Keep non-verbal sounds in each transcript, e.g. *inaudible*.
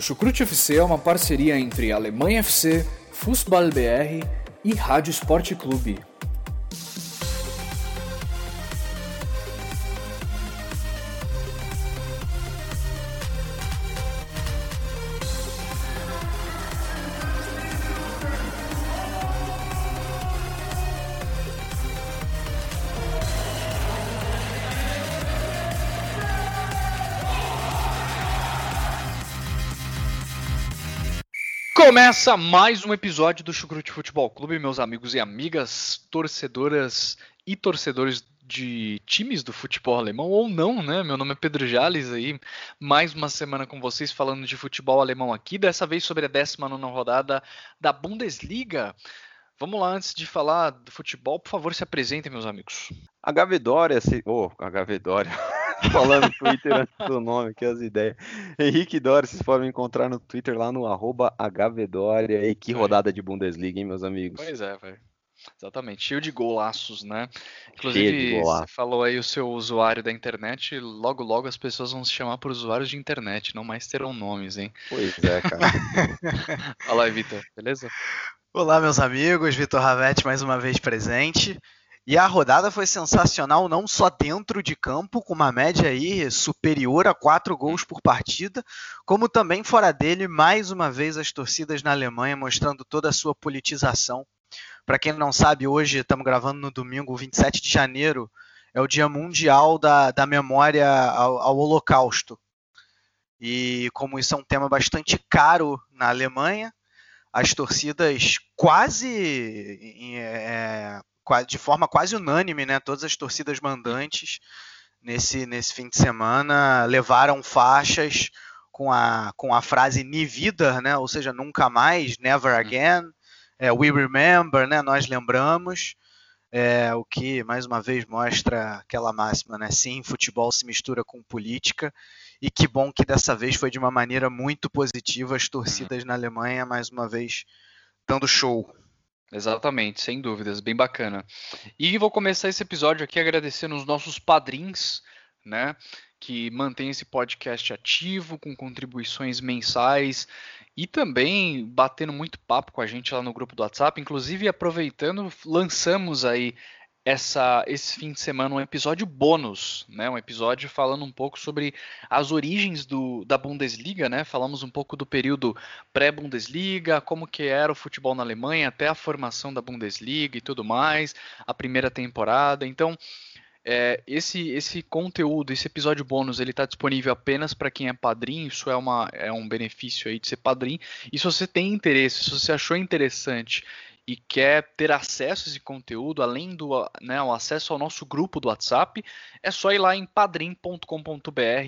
O Chucrute FC é uma parceria entre Alemanha FC, Fußball BR e Rádio Esporte Clube. Começa mais um episódio do Chucrute Futebol Clube, meus amigos e amigas, torcedoras e torcedores de times do futebol alemão, ou não, né? Meu nome é Pedro Jales aí, mais uma semana com vocês falando de futebol alemão aqui, dessa vez sobre a 19 rodada da Bundesliga. Vamos lá, antes de falar do futebol, por favor, se apresentem, meus amigos. HV Dória, se... oh, HV Dória. Falando no Twitter antes do nome, que as ideias. Henrique Dória, vocês podem encontrar no Twitter lá no arroba HVDória. E que rodada de Bundesliga, hein, meus amigos? Pois é, velho. Exatamente, cheio de golaços, né? Inclusive, golaço. você falou aí o seu usuário da internet, logo logo as pessoas vão se chamar por usuários de internet, não mais terão nomes, hein? Pois é, cara. *laughs* Aí, Vitor, beleza? Olá, meus amigos, Vitor Ravete mais uma vez presente. E a rodada foi sensacional, não só dentro de campo, com uma média aí superior a quatro gols por partida, como também fora dele, mais uma vez as torcidas na Alemanha mostrando toda a sua politização. Para quem não sabe, hoje estamos gravando no domingo, 27 de janeiro, é o Dia Mundial da, da Memória ao, ao Holocausto. E como isso é um tema bastante caro na Alemanha, as torcidas quase é, de forma quase unânime, né? Todas as torcidas mandantes nesse, nesse fim de semana levaram faixas com a, com a frase ni vida, né? Ou seja, nunca mais, never again, é, we remember, né? Nós lembramos. É, o que mais uma vez mostra aquela máxima, né? Sim, futebol se mistura com política e que bom que dessa vez foi de uma maneira muito positiva as torcidas na Alemanha mais uma vez dando show. Exatamente, sem dúvidas, bem bacana. E vou começar esse episódio aqui agradecendo os nossos padrinhos, né, que mantêm esse podcast ativo, com contribuições mensais e também batendo muito papo com a gente lá no grupo do WhatsApp. Inclusive, aproveitando, lançamos aí essa, esse fim de semana um episódio bônus, né? Um episódio falando um pouco sobre as origens do, da Bundesliga, né? Falamos um pouco do período pré-Bundesliga, como que era o futebol na Alemanha, até a formação da Bundesliga e tudo mais, a primeira temporada. Então, é, esse, esse conteúdo, esse episódio bônus, ele está disponível apenas para quem é padrinho. Isso é, uma, é um benefício aí de ser padrinho. E se você tem interesse, se você achou interessante e quer ter acesso a esse conteúdo, além do né, o acesso ao nosso grupo do WhatsApp, é só ir lá em padrim.com.br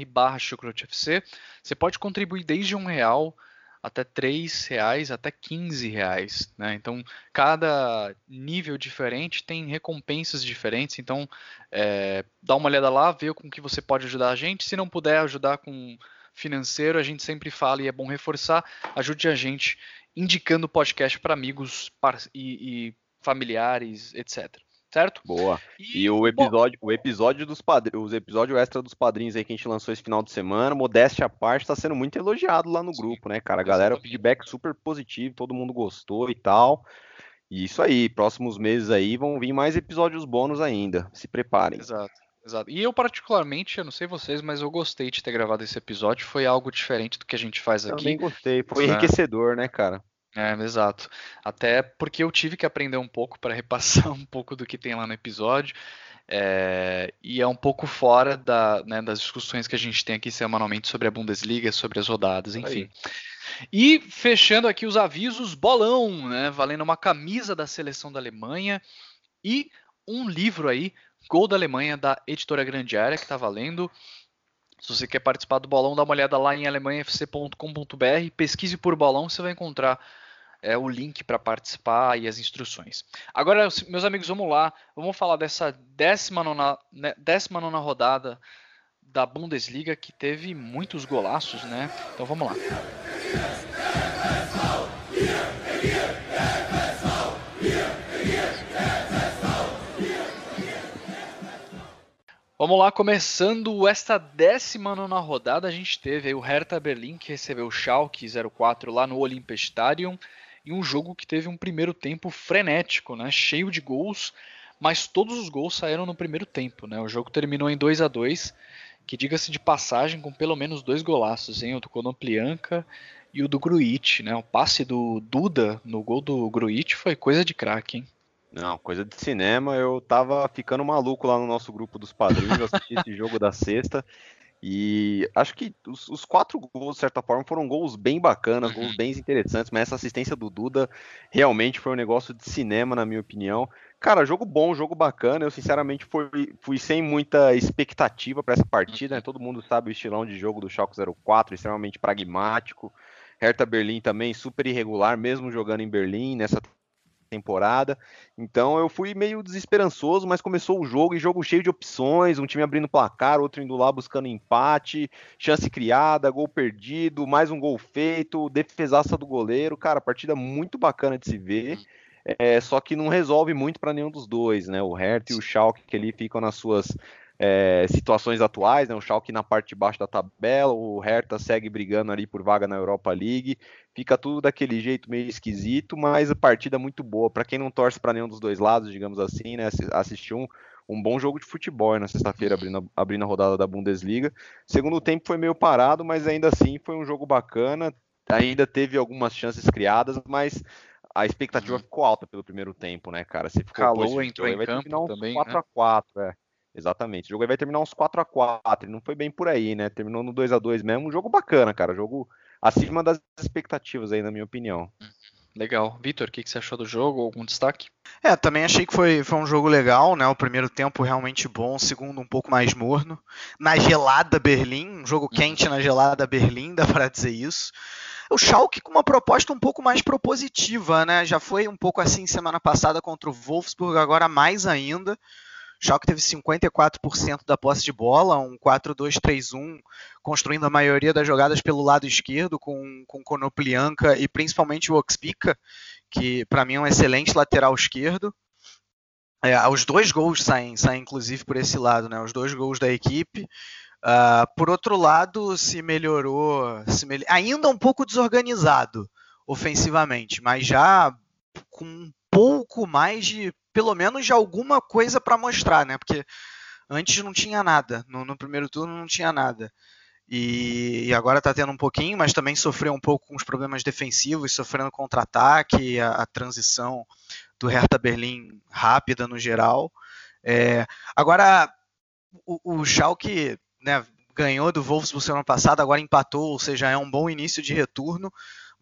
barra Você pode contribuir desde um real até três reais, até quinze reais, né? Então cada nível diferente tem recompensas diferentes. Então é, dá uma olhada lá, vê com que você pode ajudar a gente. Se não puder ajudar com financeiro, a gente sempre fala e é bom reforçar, ajude a gente indicando o podcast para amigos e, e, familiares, etc. Certo? Boa. E, e o episódio, bom, o episódio dos padrinhos, os episódios extra dos padrinhos aí que a gente lançou esse final de semana, modéstia à parte, está sendo muito elogiado lá no grupo, né, cara? A galera, feedback super positivo, todo mundo gostou e tal. E isso aí, próximos meses aí vão vir mais episódios bônus ainda. Se preparem. Exato. Exato. E eu, particularmente, eu não sei vocês, mas eu gostei de ter gravado esse episódio. Foi algo diferente do que a gente faz aqui. Também gostei. Foi é. enriquecedor, né, cara? É, exato. Até porque eu tive que aprender um pouco para repassar *laughs* um pouco do que tem lá no episódio. É, e é um pouco fora da, né, das discussões que a gente tem aqui semanalmente sobre a Bundesliga, sobre as rodadas, enfim. Aí. E fechando aqui os avisos, bolão, né, valendo uma camisa da seleção da Alemanha e um livro aí Gol da Alemanha, da editora Grande Área, que está valendo. Se você quer participar do bolão, dá uma olhada lá em alemanhafc.com.br, pesquise por bolão, você vai encontrar é, o link para participar e as instruções. Agora, meus amigos, vamos lá. Vamos falar dessa 19 né, rodada da Bundesliga que teve muitos golaços, né? Então vamos lá. Vamos lá, começando esta décima nona rodada, a gente teve o Hertha Berlim que recebeu o Schalke 04 lá no Olympiastadion e um jogo que teve um primeiro tempo frenético, né, cheio de gols, mas todos os gols saíram no primeiro tempo, né? O jogo terminou em 2 a 2 que diga-se de passagem com pelo menos dois golaços, hein? O do Konoplianka e o do Gruitch, né? O passe do Duda no gol do Gruitch foi coisa de craque? Não, coisa de cinema. Eu tava ficando maluco lá no nosso grupo dos padrinhos, assisti esse *laughs* jogo da sexta. E acho que os, os, quatro gols, de certa forma, foram gols bem bacanas, uhum. gols bem interessantes, mas essa assistência do Duda realmente foi um negócio de cinema, na minha opinião. Cara, jogo bom, jogo bacana. Eu, sinceramente, fui, fui sem muita expectativa para essa partida. Né? Todo mundo sabe o estilão de jogo do Schalke 04, extremamente pragmático. Hertha Berlim também super irregular, mesmo jogando em Berlim nessa temporada. Então eu fui meio desesperançoso, mas começou o jogo e jogo cheio de opções, um time abrindo placar, outro indo lá buscando empate, chance criada, gol perdido, mais um gol feito, defesaça do goleiro. Cara, partida muito bacana de se ver. É, só que não resolve muito para nenhum dos dois, né? O Hertha e o Schalke que ali ficam nas suas é, situações atuais, né? O Schalke na parte de baixo da tabela, o Hertha segue brigando ali por vaga na Europa League. Fica tudo daquele jeito meio esquisito, mas a partida muito boa. Para quem não torce para nenhum dos dois lados, digamos assim, né? Assistiu um, um bom jogo de futebol na sexta-feira, abrindo, abrindo a rodada da Bundesliga. Segundo tempo foi meio parado, mas ainda assim foi um jogo bacana. Ainda teve algumas chances criadas, mas a expectativa uhum. ficou alta pelo primeiro tempo, né, cara? Se ficou Calou, entrou em campo também, 4 né? a 4 é. Exatamente. O jogo aí vai terminar uns 4 a 4 Não foi bem por aí, né? Terminou no 2 a 2 mesmo. Um jogo bacana, cara. Jogo acima das expectativas aí, na minha opinião. Uhum. Legal. Vitor, o que, que você achou do jogo? Algum destaque? É, também achei que foi, foi um jogo legal, né? O primeiro tempo realmente bom, o segundo um pouco mais morno. Na gelada Berlim, um jogo uhum. quente na gelada Berlim, dá para dizer isso. O Schalke com uma proposta um pouco mais propositiva, né? Já foi um pouco assim semana passada contra o Wolfsburg, agora mais ainda. Schalke teve 54% da posse de bola, um 4-2-3-1, construindo a maioria das jogadas pelo lado esquerdo, com, com Konoplianka e principalmente o Oxpica, que para mim é um excelente lateral esquerdo. É, os dois gols saem, saem inclusive por esse lado, né? Os dois gols da equipe. Uh, por outro lado, se melhorou, se me... ainda um pouco desorganizado ofensivamente, mas já com um pouco mais de pelo menos de alguma coisa para mostrar, né? Porque antes não tinha nada, no, no primeiro turno não tinha nada. E, e agora está tendo um pouquinho, mas também sofreu um pouco com os problemas defensivos, sofrendo contra-ataque, a, a, transição do Hertha Berlim rápida no geral. É, agora, o, o Schalke né, ganhou do Wolfsburg semana passada, agora empatou, ou seja, é um bom início de retorno.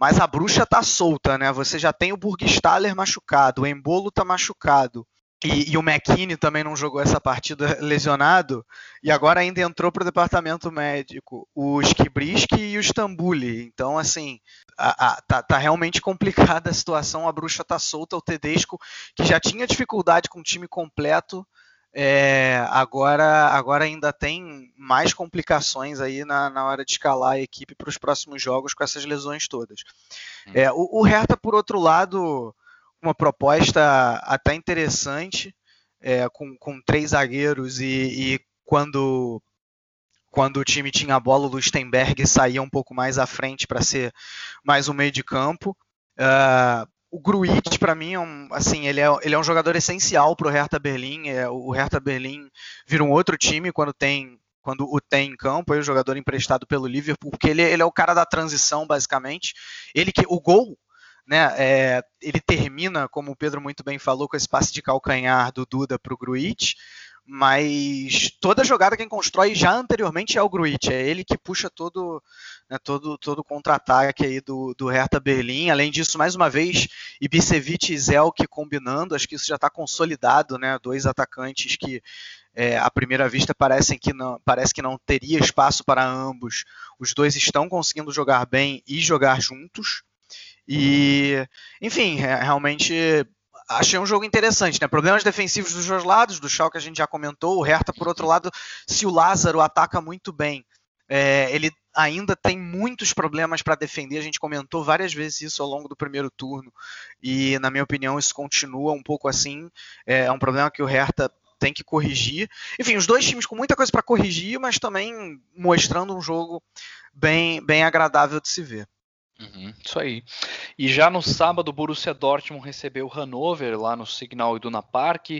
Mas a bruxa tá solta, né? Você já tem o Burgstaller machucado, o Embolo tá machucado. E, e, o McKinney também não jogou essa partida lesionado. E agora ainda entrou para o departamento médico o Skibriski e o Stambuli. Então, assim, a, a, tá, tá, realmente *laughs* complicada a situação. A bruxa tá solta. O Tedesco, que já tinha dificuldade com o time completo, é, agora, agora ainda tem mais complicações aí na, na hora de escalar a equipe para os próximos jogos com essas lesões todas. Hum. É, o, o Hertha, por outro lado, uma proposta até interessante, é, com, com três zagueiros e, e, quando quando o time tinha a bola, o Lustenberg saía um pouco mais à frente para ser mais um meio de campo. Uh, o Gruitch, para mim, é um, assim, ele é, ele é um jogador essencial para o Hertha Berlim. É, o Hertha Berlim vira um outro time quando tem quando o tem em campo, aí o jogador emprestado pelo Liverpool, porque ele, ele é o cara da transição, basicamente. Ele que o gol, né, é, ele termina, como o Pedro muito bem falou, com esse passe de calcanhar do Duda para o Gruitch, mas toda jogada quem constrói já anteriormente é o Gruitch, é ele que puxa todo né, todo todo contra-ataque aí do, do Hertha Berlim. Além disso, mais uma vez, Ibisevic e Zelk combinando, acho que isso já está consolidado, né? Dois atacantes que é, à primeira vista parecem que não, parece que não teria espaço para ambos. Os dois estão conseguindo jogar bem e jogar juntos. E, enfim, realmente achei um jogo interessante, né? Problemas defensivos dos dois lados, do Schalke a gente já comentou, o Hertha, por outro lado, se o Lázaro ataca muito bem, é, ele ainda tem muitos problemas para defender, a gente comentou várias vezes isso ao longo do primeiro turno, e na minha opinião isso continua um pouco assim, é, é um problema que o Hertha tem que corrigir. Enfim, os dois times com muita coisa para corrigir, mas também mostrando um jogo bem, bem agradável de se ver. Uhum, isso aí. E já no sábado, o Borussia Dortmund recebeu o Hannover lá no Signal Iduna Park.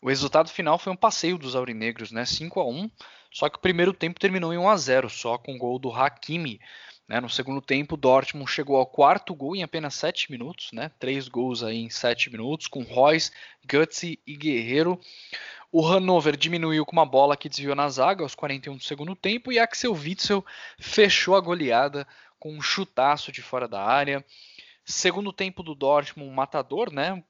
O resultado final foi um passeio dos aurinegros, né? 5 a 1 Só que o primeiro tempo terminou em 1 a 0 só com o gol do Hakimi. Né? No segundo tempo, o Dortmund chegou ao quarto gol em apenas 7 minutos, né? Três gols aí em 7 minutos, com Royce, Gutsy e Guerreiro. O Hannover diminuiu com uma bola que desviou na zaga aos 41 do segundo tempo e Axel Witzel fechou a goleada com um chutaço de fora da área. Segundo tempo do Dortmund, um matador, né?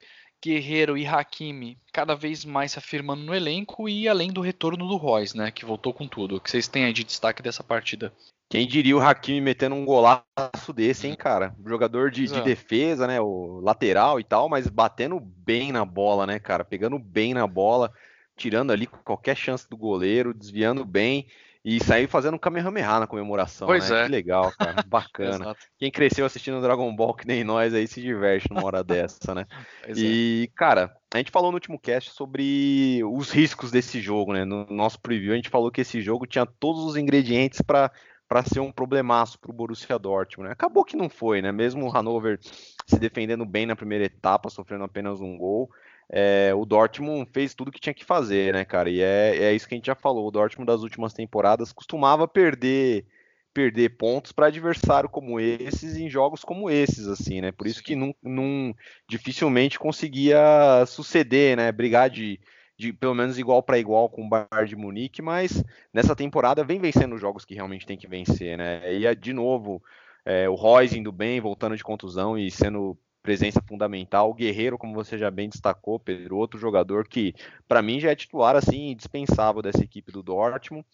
Guerreiro e Hakimi cada vez mais se afirmando no elenco e além do retorno do Royce, né, que voltou com tudo. O que vocês têm aí de destaque dessa partida? Quem diria o Hakimi metendo um golaço desse, hein, cara? Jogador de, de, defesa, né? O lateral e tal, mas batendo bem na bola, né, cara? Pegando bem na bola, tirando ali qualquer chance do goleiro, desviando bem e sair fazendo um Kamehameha na comemoração. Pois né? é. Que legal, cara. *laughs* Bacana. Quem cresceu assistindo Dragon Ball que nem nós aí se diverte numa hora dessa, né? *laughs* Pois e, é. cara, a gente falou no último cast sobre os riscos desse jogo, né? No nosso preview a gente falou que esse jogo tinha todos os ingredientes para para ser um problemaço para o Borussia Dortmund. Né? Acabou que não foi, né? Mesmo o Hannover se defendendo bem na primeira etapa, sofrendo apenas um gol, é, o Dortmund fez tudo que tinha que fazer, né, cara? E é, é isso que a gente já falou. O Dortmund das últimas temporadas costumava perder perder pontos para adversário como esses em jogos como esses, assim, né? Por isso que não, não dificilmente conseguia suceder, né? Brigar de de pelo menos igual para igual com o Bayern de Munique, mas nessa temporada vem vencendo os jogos que realmente tem que vencer, né? E de novo, é, o Royce indo bem, voltando de contusão e sendo presença fundamental. O Guerreiro, como você já bem destacou, Pedro, outro jogador que para mim já é titular assim indispensável dessa equipe do Dortmund.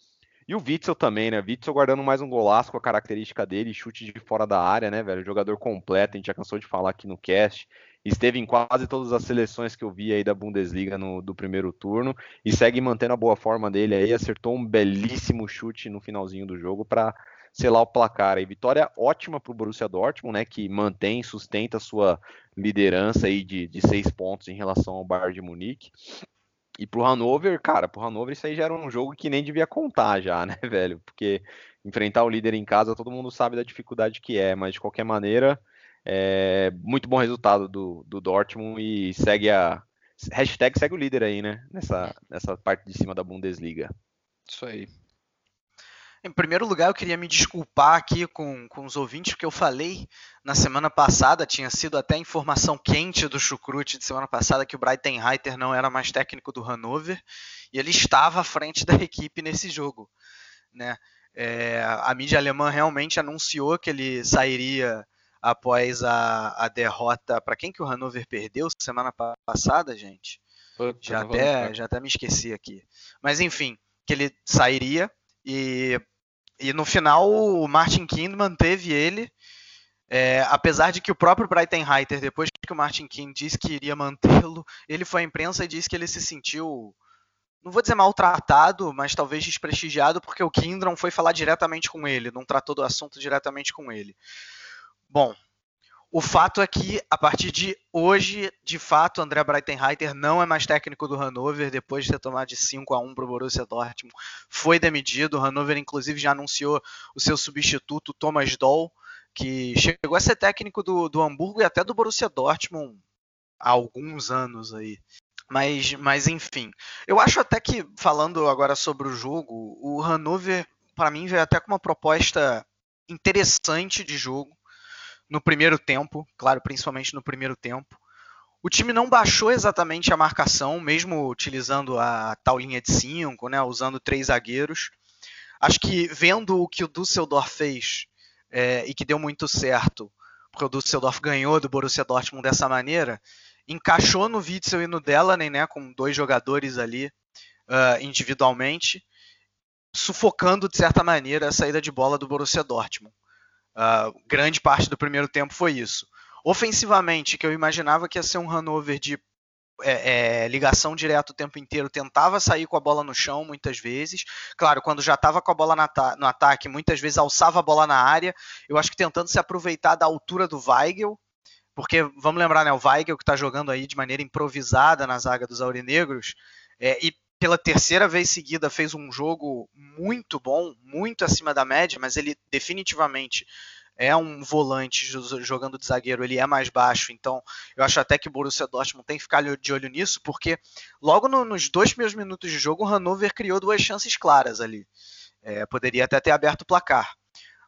E o Witzel também, né? Witzel guardando mais um golaço com a característica dele, chute de fora da área, né, velho? Jogador completo, a gente já cansou de falar aqui no cast esteve em quase todas as seleções que eu vi aí da Bundesliga no, do primeiro turno e segue mantendo a boa forma dele aí, acertou um belíssimo chute no finalzinho do jogo para selar o placar. E vitória ótima para o Borussia Dortmund, né, que mantém, sustenta a sua liderança aí de, de seis pontos em relação ao Bayern de Munique. E pro Hannover, cara, pro Hannover isso aí já era um jogo que nem devia contar já, né, *laughs* velho? Porque enfrentar o líder em casa, todo mundo sabe da dificuldade que é, mas de qualquer maneira, é, muito bom resultado do, do Dortmund e segue a. Hashtag segue o líder aí, né? Nessa, nessa parte de cima da Bundesliga. Isso aí. Em primeiro lugar, eu queria me desculpar aqui com, com os ouvintes, porque eu falei na semana passada, tinha sido até informação quente do Chucrute de semana passada, que o Brighton Reiter não era mais técnico do Hannover, e ele estava à frente da equipe nesse jogo. Né? É, a mídia alemã realmente anunciou que ele sairia após a, a derrota. Para quem que o Hannover perdeu semana passada, gente? Puta, já, até, já até me esqueci aqui. Mas enfim, que ele sairia e, e no final o Martin King manteve ele. É, apesar de que o próprio Brighton Reiter, depois que o Martin King disse que iria mantê-lo, ele foi à imprensa e disse que ele se sentiu, não vou dizer maltratado, mas talvez desprestigiado, porque o Kindron foi falar diretamente com ele, não tratou do assunto diretamente com ele. Bom, o fato é que, a partir de hoje, de fato, André Breitenreiter não é mais técnico do Hannover, depois de ter tomado de 5 a 1 para o Borussia Dortmund. Foi demitido. O Hannover, inclusive, já anunciou o seu substituto, Thomas Doll, que chegou a ser técnico do, do Hamburgo e até do Borussia Dortmund há alguns anos aí. Mas, mas, enfim. Eu acho até que, falando agora sobre o jogo, o Hannover, para mim, veio até com uma proposta interessante de jogo no primeiro tempo, claro, principalmente no primeiro tempo. O time não baixou exatamente a marcação, mesmo utilizando a tal linha de 5, né, usando três zagueiros. Acho que vendo o que o Düsseldorf fez é, e que deu muito certo, porque o Düsseldorf ganhou do Borussia Dortmund dessa maneira, encaixou no Witzel e no Delaney, né, com dois jogadores ali uh, individualmente, sufocando de certa maneira a saída de bola do Borussia Dortmund. Uh, grande parte do primeiro tempo foi isso. Ofensivamente, que eu imaginava que ia ser um Hanover de é, é, ligação direta o tempo inteiro, tentava sair com a bola no chão muitas vezes. Claro, quando já estava com a bola no ataque, muitas vezes alçava a bola na área. Eu acho que tentando se aproveitar da altura do Weigel, porque vamos lembrar, né, o Weigel que está jogando aí de maneira improvisada na zaga dos aurinegros, é, e pela terceira vez seguida fez um jogo muito bom, muito acima da média, mas ele definitivamente é um volante jogando de zagueiro, ele é mais baixo, então eu acho até que o Borussia Dortmund tem que ficar de olho nisso, porque logo no, nos dois primeiros minutos de jogo o Hannover criou duas chances claras ali. É, poderia até ter aberto o placar.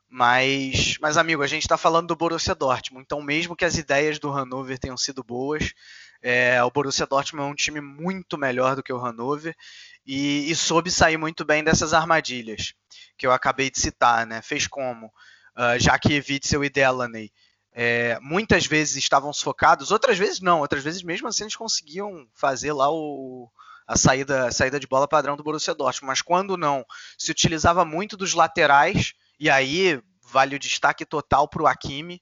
Mas, mas amigo, a gente está falando do Borussia Dortmund, então mesmo que as ideias do Hannover tenham sido boas, é, o Borussia Dortmund é um time muito melhor do que o Hannover e, e, soube sair muito bem dessas armadilhas que eu acabei de citar, né? Fez como? Uh, já que Witzel e Delaney é, muitas vezes estavam sufocados, outras vezes não, outras vezes mesmo assim eles conseguiam fazer lá o, a saída, a saída de bola padrão do Borussia Dortmund, mas quando não, se utilizava muito dos laterais e aí vale o destaque total para o Hakimi,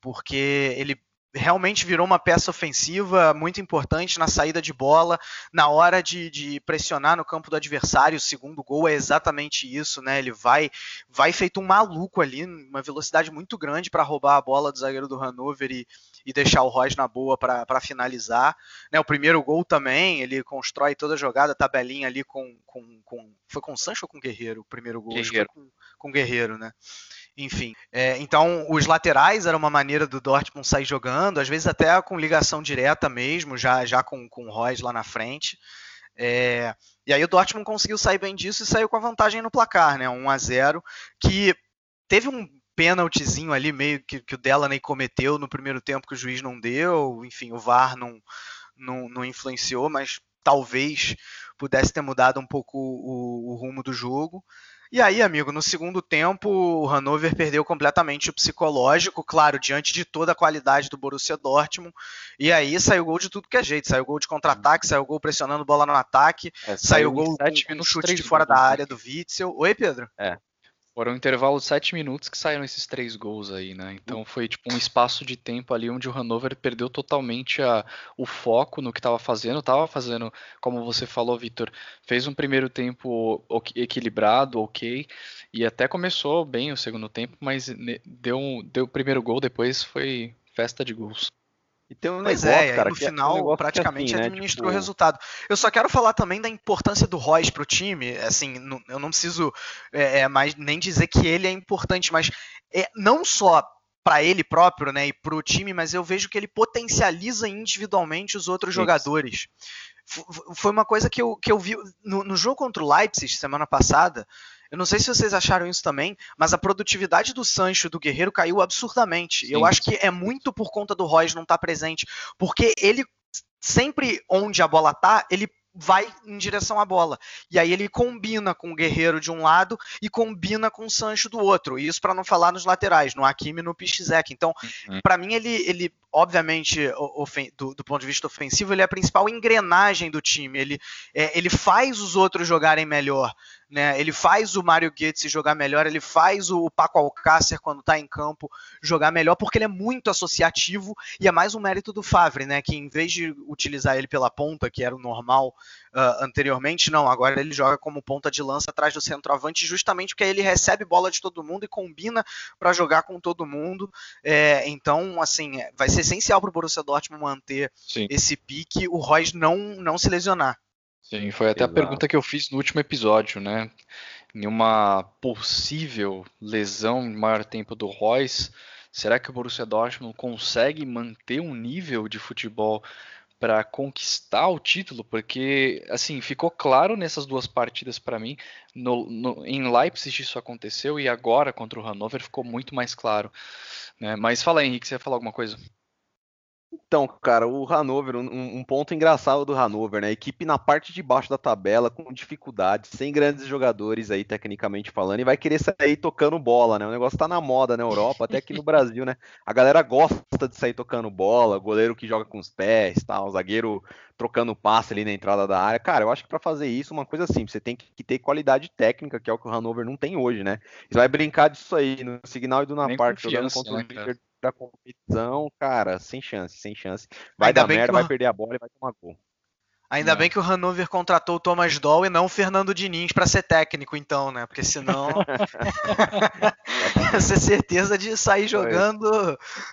porque ele realmente virou uma peça ofensiva muito importante na saída de bola, na hora de, de, pressionar no campo do adversário. O segundo gol é exatamente isso, né? Ele vai, vai feito um maluco ali, uma velocidade muito grande para roubar a bola do zagueiro do Hannover e, e deixar o Royce na boa para finalizar. Né? O primeiro gol também, ele constrói toda a jogada, tabelinha ali com, com, com foi com o Sancho ou com o Guerreiro? O primeiro gol Guerreiro. com, com o Guerreiro, né? Enfim, é, então os laterais era uma maneira do Dortmund sair jogando, às vezes até com ligação direta mesmo, já, já com, com o Royce lá na frente. É, e aí o Dortmund conseguiu sair bem disso e saiu com a vantagem no placar, né? 1 a 0 que teve um pênaltizinho ali meio que, que o Delaney cometeu no primeiro tempo que o juiz não deu, enfim, o VAR não, não, não influenciou, mas talvez pudesse ter mudado um pouco o, o rumo do jogo. E aí, amigo, no segundo tempo, o Hannover perdeu completamente o psicológico, claro, diante de toda a qualidade do Borussia Dortmund. E aí saiu gol de tudo que é jeito. Saiu gol de contra-ataque, saiu gol pressionando bola no ataque, é, saiu gol com, com chute de fora da área do Witzel. Oi, Pedro? É, foram um intervalo de 7 minutos que saíram esses três gols aí, né? Então foi tipo um espaço de tempo ali onde o Hannover perdeu totalmente a, o foco no que estava fazendo. Tava fazendo, como você falou, Vitor, fez um primeiro tempo equilibrado, ok, e até começou bem o segundo tempo, mas deu, deu o primeiro gol, depois foi festa de gols. E tem um pois negócio, é, cara, no final é praticamente assim, né? administrou tipo... o resultado. Eu só quero falar também da importância do Royce para o time. Assim, eu não preciso é, é, mais nem dizer que ele é importante, mas é, não só para ele próprio, né, e para o time, mas eu vejo que ele potencializa individualmente os outros jogadores. Foi uma coisa que eu, que eu vi no, no jogo contra o Leipzig semana passada. Eu não sei se vocês acharam isso também, mas a produtividade do Sancho do Guerreiro caiu absurdamente. Sim. Eu acho que é muito por conta do Royce não estar tá presente, porque ele sempre onde a bola tá, ele vai em direção à bola. E aí ele combina com o Guerreiro de um lado e combina com o Sancho do outro. Isso para não falar nos laterais, no Hakimi e no Piszczek. Então, uhum. para mim ele, ele obviamente do, do, ponto de vista ofensivo, ele é a principal engrenagem do time. Ele, é, ele faz os outros jogarem melhor. Né? Ele faz o Mário Götze jogar melhor, ele faz o Paco Alcácer quando está em campo jogar melhor, porque ele é muito associativo e é mais um mérito do Favre, né? Que em vez de utilizar ele pela ponta, que era o normal uh, anteriormente, não, agora ele joga como ponta de lança atrás do centroavante, justamente porque ele recebe bola de todo mundo e combina para jogar com todo mundo. É, então, assim, vai ser essencial para o Borussia Dortmund manter Sim. esse pique, o Royce não, não se lesionar. Sim, foi até Exato. a pergunta que eu fiz no último episódio, né? Em uma possível lesão maior tempo do Royce, será que o Borussia Dortmund consegue manter um nível de futebol para conquistar o título? Porque, assim, ficou claro nessas duas partidas para mim. No, no, em Leipzig isso aconteceu e agora contra o Hannover ficou muito mais claro. Né? Mas fala aí, Henrique, você ia falar alguma coisa? Então, cara, o Hannover, um, um, ponto engraçado do Hannover, né? Equipe na parte de baixo da tabela, com dificuldades, sem grandes jogadores aí, tecnicamente falando, e vai querer sair tocando bola, né? O negócio tá na moda na Europa, até aqui no *laughs* Brasil, né? A galera gosta de sair tocando bola, goleiro que joga com os pés, tal, zagueiro trocando passe ali na entrada da área. Cara, eu acho que para fazer isso, uma coisa simples, você tem que ter qualidade técnica, que é o que o Hannover não tem hoje, né? Você vai brincar disso aí, no Signal e do Naparte, jogando contra né, o Inter da competição, cara, sem chance, sem chance. Vai Ainda dar merda, vai perder a bola e vai tomar gol. Ainda é. bem que o Hannover contratou o Thomas Doll e não o Fernando Diniz para ser técnico, então, né? Porque senão. *laughs* *laughs* Você certeza de sair jogando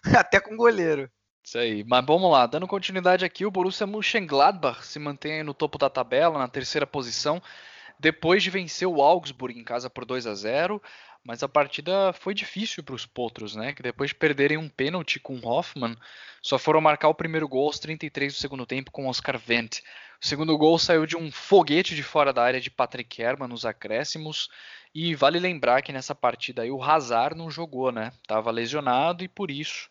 Foi. até com goleiro. Isso aí. Mas vamos lá, dando continuidade aqui, o Borussia Mönchengladbach se mantém no topo da tabela, na terceira posição, depois de vencer o Augsburg em casa por 2 a 0. Mas a partida foi difícil para os potros, né? Que depois de perderem um pênalti com o Hoffmann, só foram marcar o primeiro gol aos 33 do segundo tempo com Oscar Wendt. O segundo gol saiu de um foguete de fora da área de Patrick Herrmann nos acréscimos. E vale lembrar que nessa partida aí o Hazard não jogou, né? Tava lesionado e por isso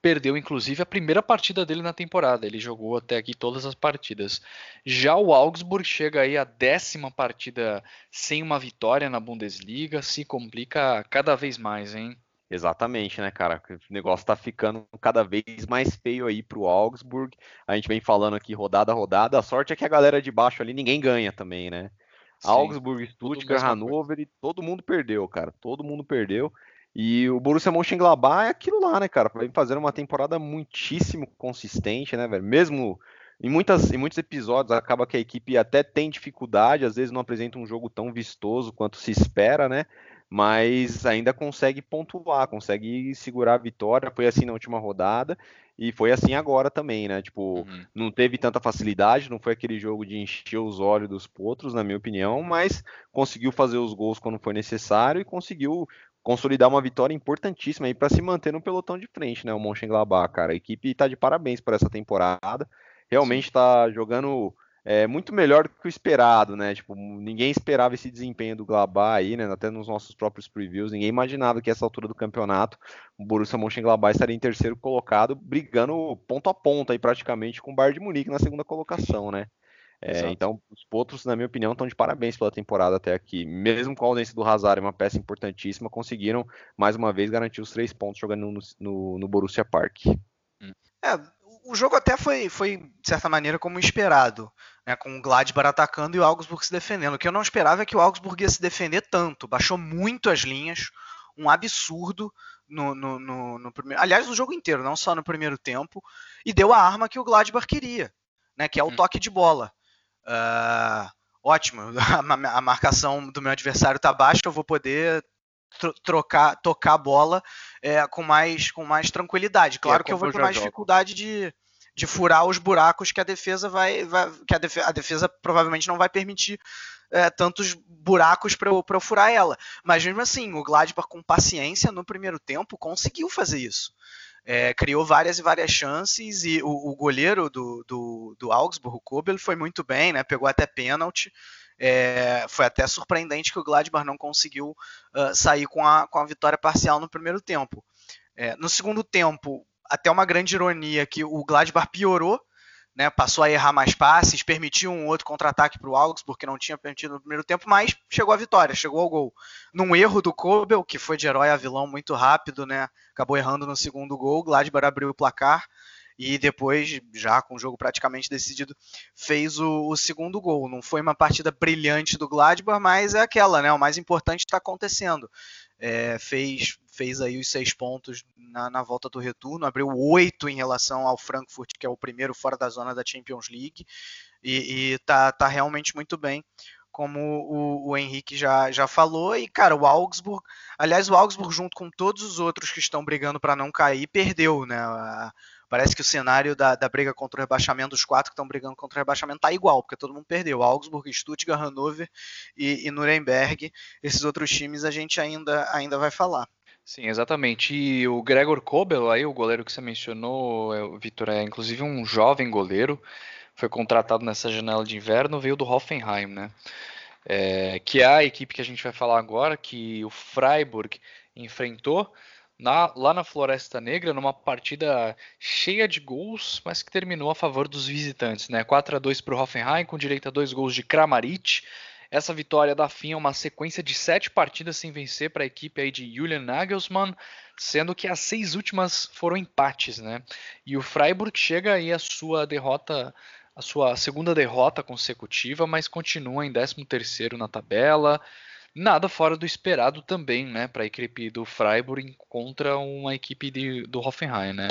perdeu inclusive a primeira partida dele na temporada. Ele jogou até aqui todas as partidas. Já o Augsburg chega aí a décima partida sem uma vitória na Bundesliga, se complica cada vez mais, hein? Exatamente, né, cara? O negócio tá ficando cada vez mais feio aí pro Augsburg. A gente vem falando aqui rodada a rodada. A sorte é que a galera de baixo ali ninguém ganha também, né? Sim, Augsburg, Stuttgart, Hannover, e todo mundo perdeu, cara. Todo mundo perdeu. E o Borussia Mönchengladbach é aquilo lá, né, cara? Vem fazendo uma temporada muitíssimo consistente, né, velho? Mesmo em, muitas, em muitos episódios acaba que a equipe até tem dificuldade, às vezes não apresenta um jogo tão vistoso quanto se espera, né? Mas ainda consegue pontuar, consegue segurar a vitória. Foi assim na última rodada e foi assim agora também, né? Tipo, uhum. não teve tanta facilidade, não foi aquele jogo de encher os olhos dos potros, na minha opinião, mas conseguiu fazer os gols quando foi necessário e conseguiu consolidar uma vitória importantíssima aí para se manter no pelotão de frente, né? O Mönchengladbach, cara. A equipe está de parabéns por essa temporada. Realmente está jogando é, muito melhor do que o esperado, né? Tipo, ninguém esperava esse desempenho do Gladbach aí, né? Até nos nossos próprios previews, ninguém imaginava que essa altura do campeonato o Borussia Mönchengladbach estaria em terceiro colocado, brigando ponto a ponto aí praticamente com o Bayern de Munique na segunda colocação, né? É, então, os Potros, na minha opinião, estão de parabéns pela temporada até aqui. Mesmo com a ausência do Hazard, uma peça importantíssima, conseguiram mais uma vez garantir os três pontos jogando no, no, no Borussia Park. É, o jogo até foi, foi de certa maneira, como esperado, né, com o Gladbach atacando e o Augsburg se defendendo. O que eu não esperava é que o Augsburg ia se defender tanto. Baixou muito as linhas, um absurdo no, no, no, no primeiro. Aliás, no jogo inteiro, não só no primeiro tempo, e deu a arma que o Gladbach queria, né, que é o hum. toque de bola. Uh, ótimo, *laughs* a, marcação do meu adversário está baixa, eu vou poder trocar, tocar a bola é, com, mais, com mais tranquilidade. Claro é que eu vou ter mais jogo. dificuldade de, de furar os buracos que a defesa vai, vai que a defesa, a defesa, provavelmente não vai permitir é, tantos buracos para eu, eu furar ela. Mas mesmo assim, o Gladbach com paciência no primeiro tempo conseguiu fazer isso é, criou várias e várias chances e o, o goleiro do, do, do, Augsburg, o Kobel, foi muito bem, né? Pegou até pênalti. É, foi até surpreendente que o Gladbach não conseguiu uh, sair com a, com a vitória parcial no primeiro tempo. É, no segundo tempo, até uma grande ironia que o Gladbach piorou né, passou a errar mais passes, permitiu um outro contra-ataque para o Augsburg, porque não tinha permitido no primeiro tempo, mas chegou à vitória, chegou ao gol. Num erro do Kobel, que foi de herói a vilão muito rápido, né, acabou errando no segundo gol, Gladbach abriu o placar e depois, já com o jogo praticamente decidido, fez o, o, segundo gol. Não foi uma partida brilhante do Gladbach, mas é aquela, né, o mais importante está acontecendo. É, fez fez aí os seis pontos na, na, volta do retorno, abriu oito em relação ao Frankfurt, que é o primeiro fora da zona da Champions League, e, e tá, tá realmente muito bem, como o, o, Henrique já, já falou, e cara, o Augsburg, aliás, o Augsburg junto com todos os outros que estão brigando para não cair, perdeu, né? A, parece que o cenário da, da briga contra o rebaixamento, dos quatro que estão brigando contra o rebaixamento, tá igual, porque todo mundo perdeu. Augsburg, Stuttgart, Hannover e, e Nuremberg. Esses outros times a gente ainda, ainda vai falar. Sim, exatamente. E o Gregor Kobel, aí, o goleiro que você mencionou, é, Vitor, é inclusive um jovem goleiro, foi contratado nessa janela de inverno, veio do Hoffenheim, né? É, que é a equipe que a gente vai falar agora, que o Freiburg enfrentou na, lá na Floresta Negra, numa partida cheia de gols, mas que terminou a favor dos visitantes, né? 4 a 2 para o Hoffenheim, com direito a dois gols de Kramaric essa vitória da FIA é uma sequência de sete partidas sem vencer para a equipe aí de Julian Nagelsmann, sendo que as seis últimas foram empates, né? E o Freiburg chega aí a sua derrota, a sua segunda derrota consecutiva, mas continua em 13 terceiro na tabela. Nada fora do esperado também, né, para a equipe do Freiburg contra uma equipe de, do Hoffenheim, né?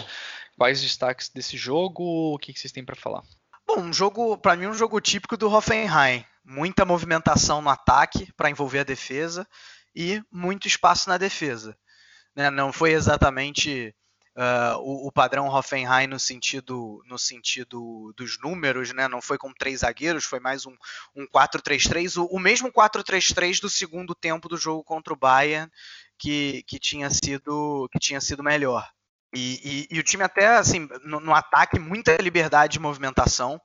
Quais destaques desse jogo? O que, que vocês têm para falar? Bom, um jogo, para mim, um jogo típico do Hoffenheim muita movimentação no ataque para envolver a defesa e muito espaço na defesa. Né? Não foi exatamente uh, o, o, padrão Hoffenheim no sentido, no sentido dos números, né? Não foi com três zagueiros, foi mais um, um 4-3-3, o, o mesmo 4-3-3 do segundo tempo do jogo contra o Bayern, que, que, tinha, sido, que tinha sido melhor. E, e, e o time até, assim, no, no ataque, muita liberdade de movimentação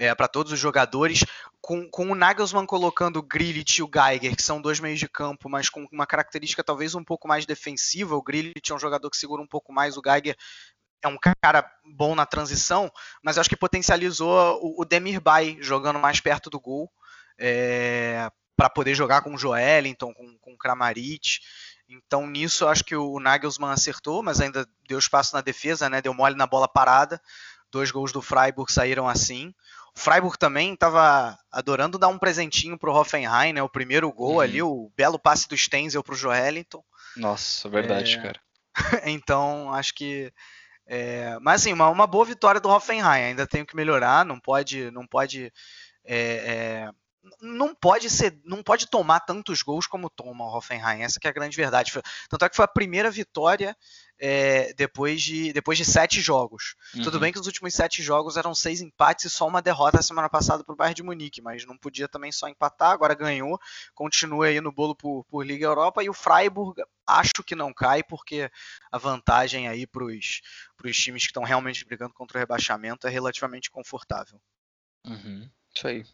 é, para todos os jogadores, com, com o Nagelsmann colocando o Grillit e o Geiger, que são dois meios de campo, mas com uma característica talvez um pouco mais defensiva. O Grillit é um jogador que segura um pouco mais, o Geiger é um cara bom na transição, mas acho que potencializou o, o Demir Bay jogando mais perto do gol, é, para poder jogar com o Joelinton, com, com o Kramaric. Então, nisso, acho que o Nagelsmann acertou, mas ainda deu espaço na defesa, né? Deu mole na bola parada. Dois gols do Freiburg saíram assim. O Freiburg também estava adorando dar um presentinho para o Hoffenheim, né? O primeiro gol uhum. ali, o belo passe do Stenzel para o Joelinton. Nossa, verdade, é... cara. *laughs* então, acho que. É... Mas assim, uma, uma boa vitória do Hoffenheim. Ainda tenho que melhorar, não pode, não pode é, é não pode ser, não pode tomar tantos gols como toma o Hoffenheim. Essa é a grande verdade. Tanto é que foi a primeira vitória é, depois, de, depois de sete jogos. Uhum. Tudo bem que os últimos sete jogos eram seis empates e só uma derrota semana passada para o Bayern de Munique, mas não podia também só empatar. Agora ganhou, continua aí no bolo por, por Liga Europa e o Freiburg acho que não cai porque a vantagem aí para os times que estão realmente brigando contra o rebaixamento é relativamente confortável. Uhum. Isso aí.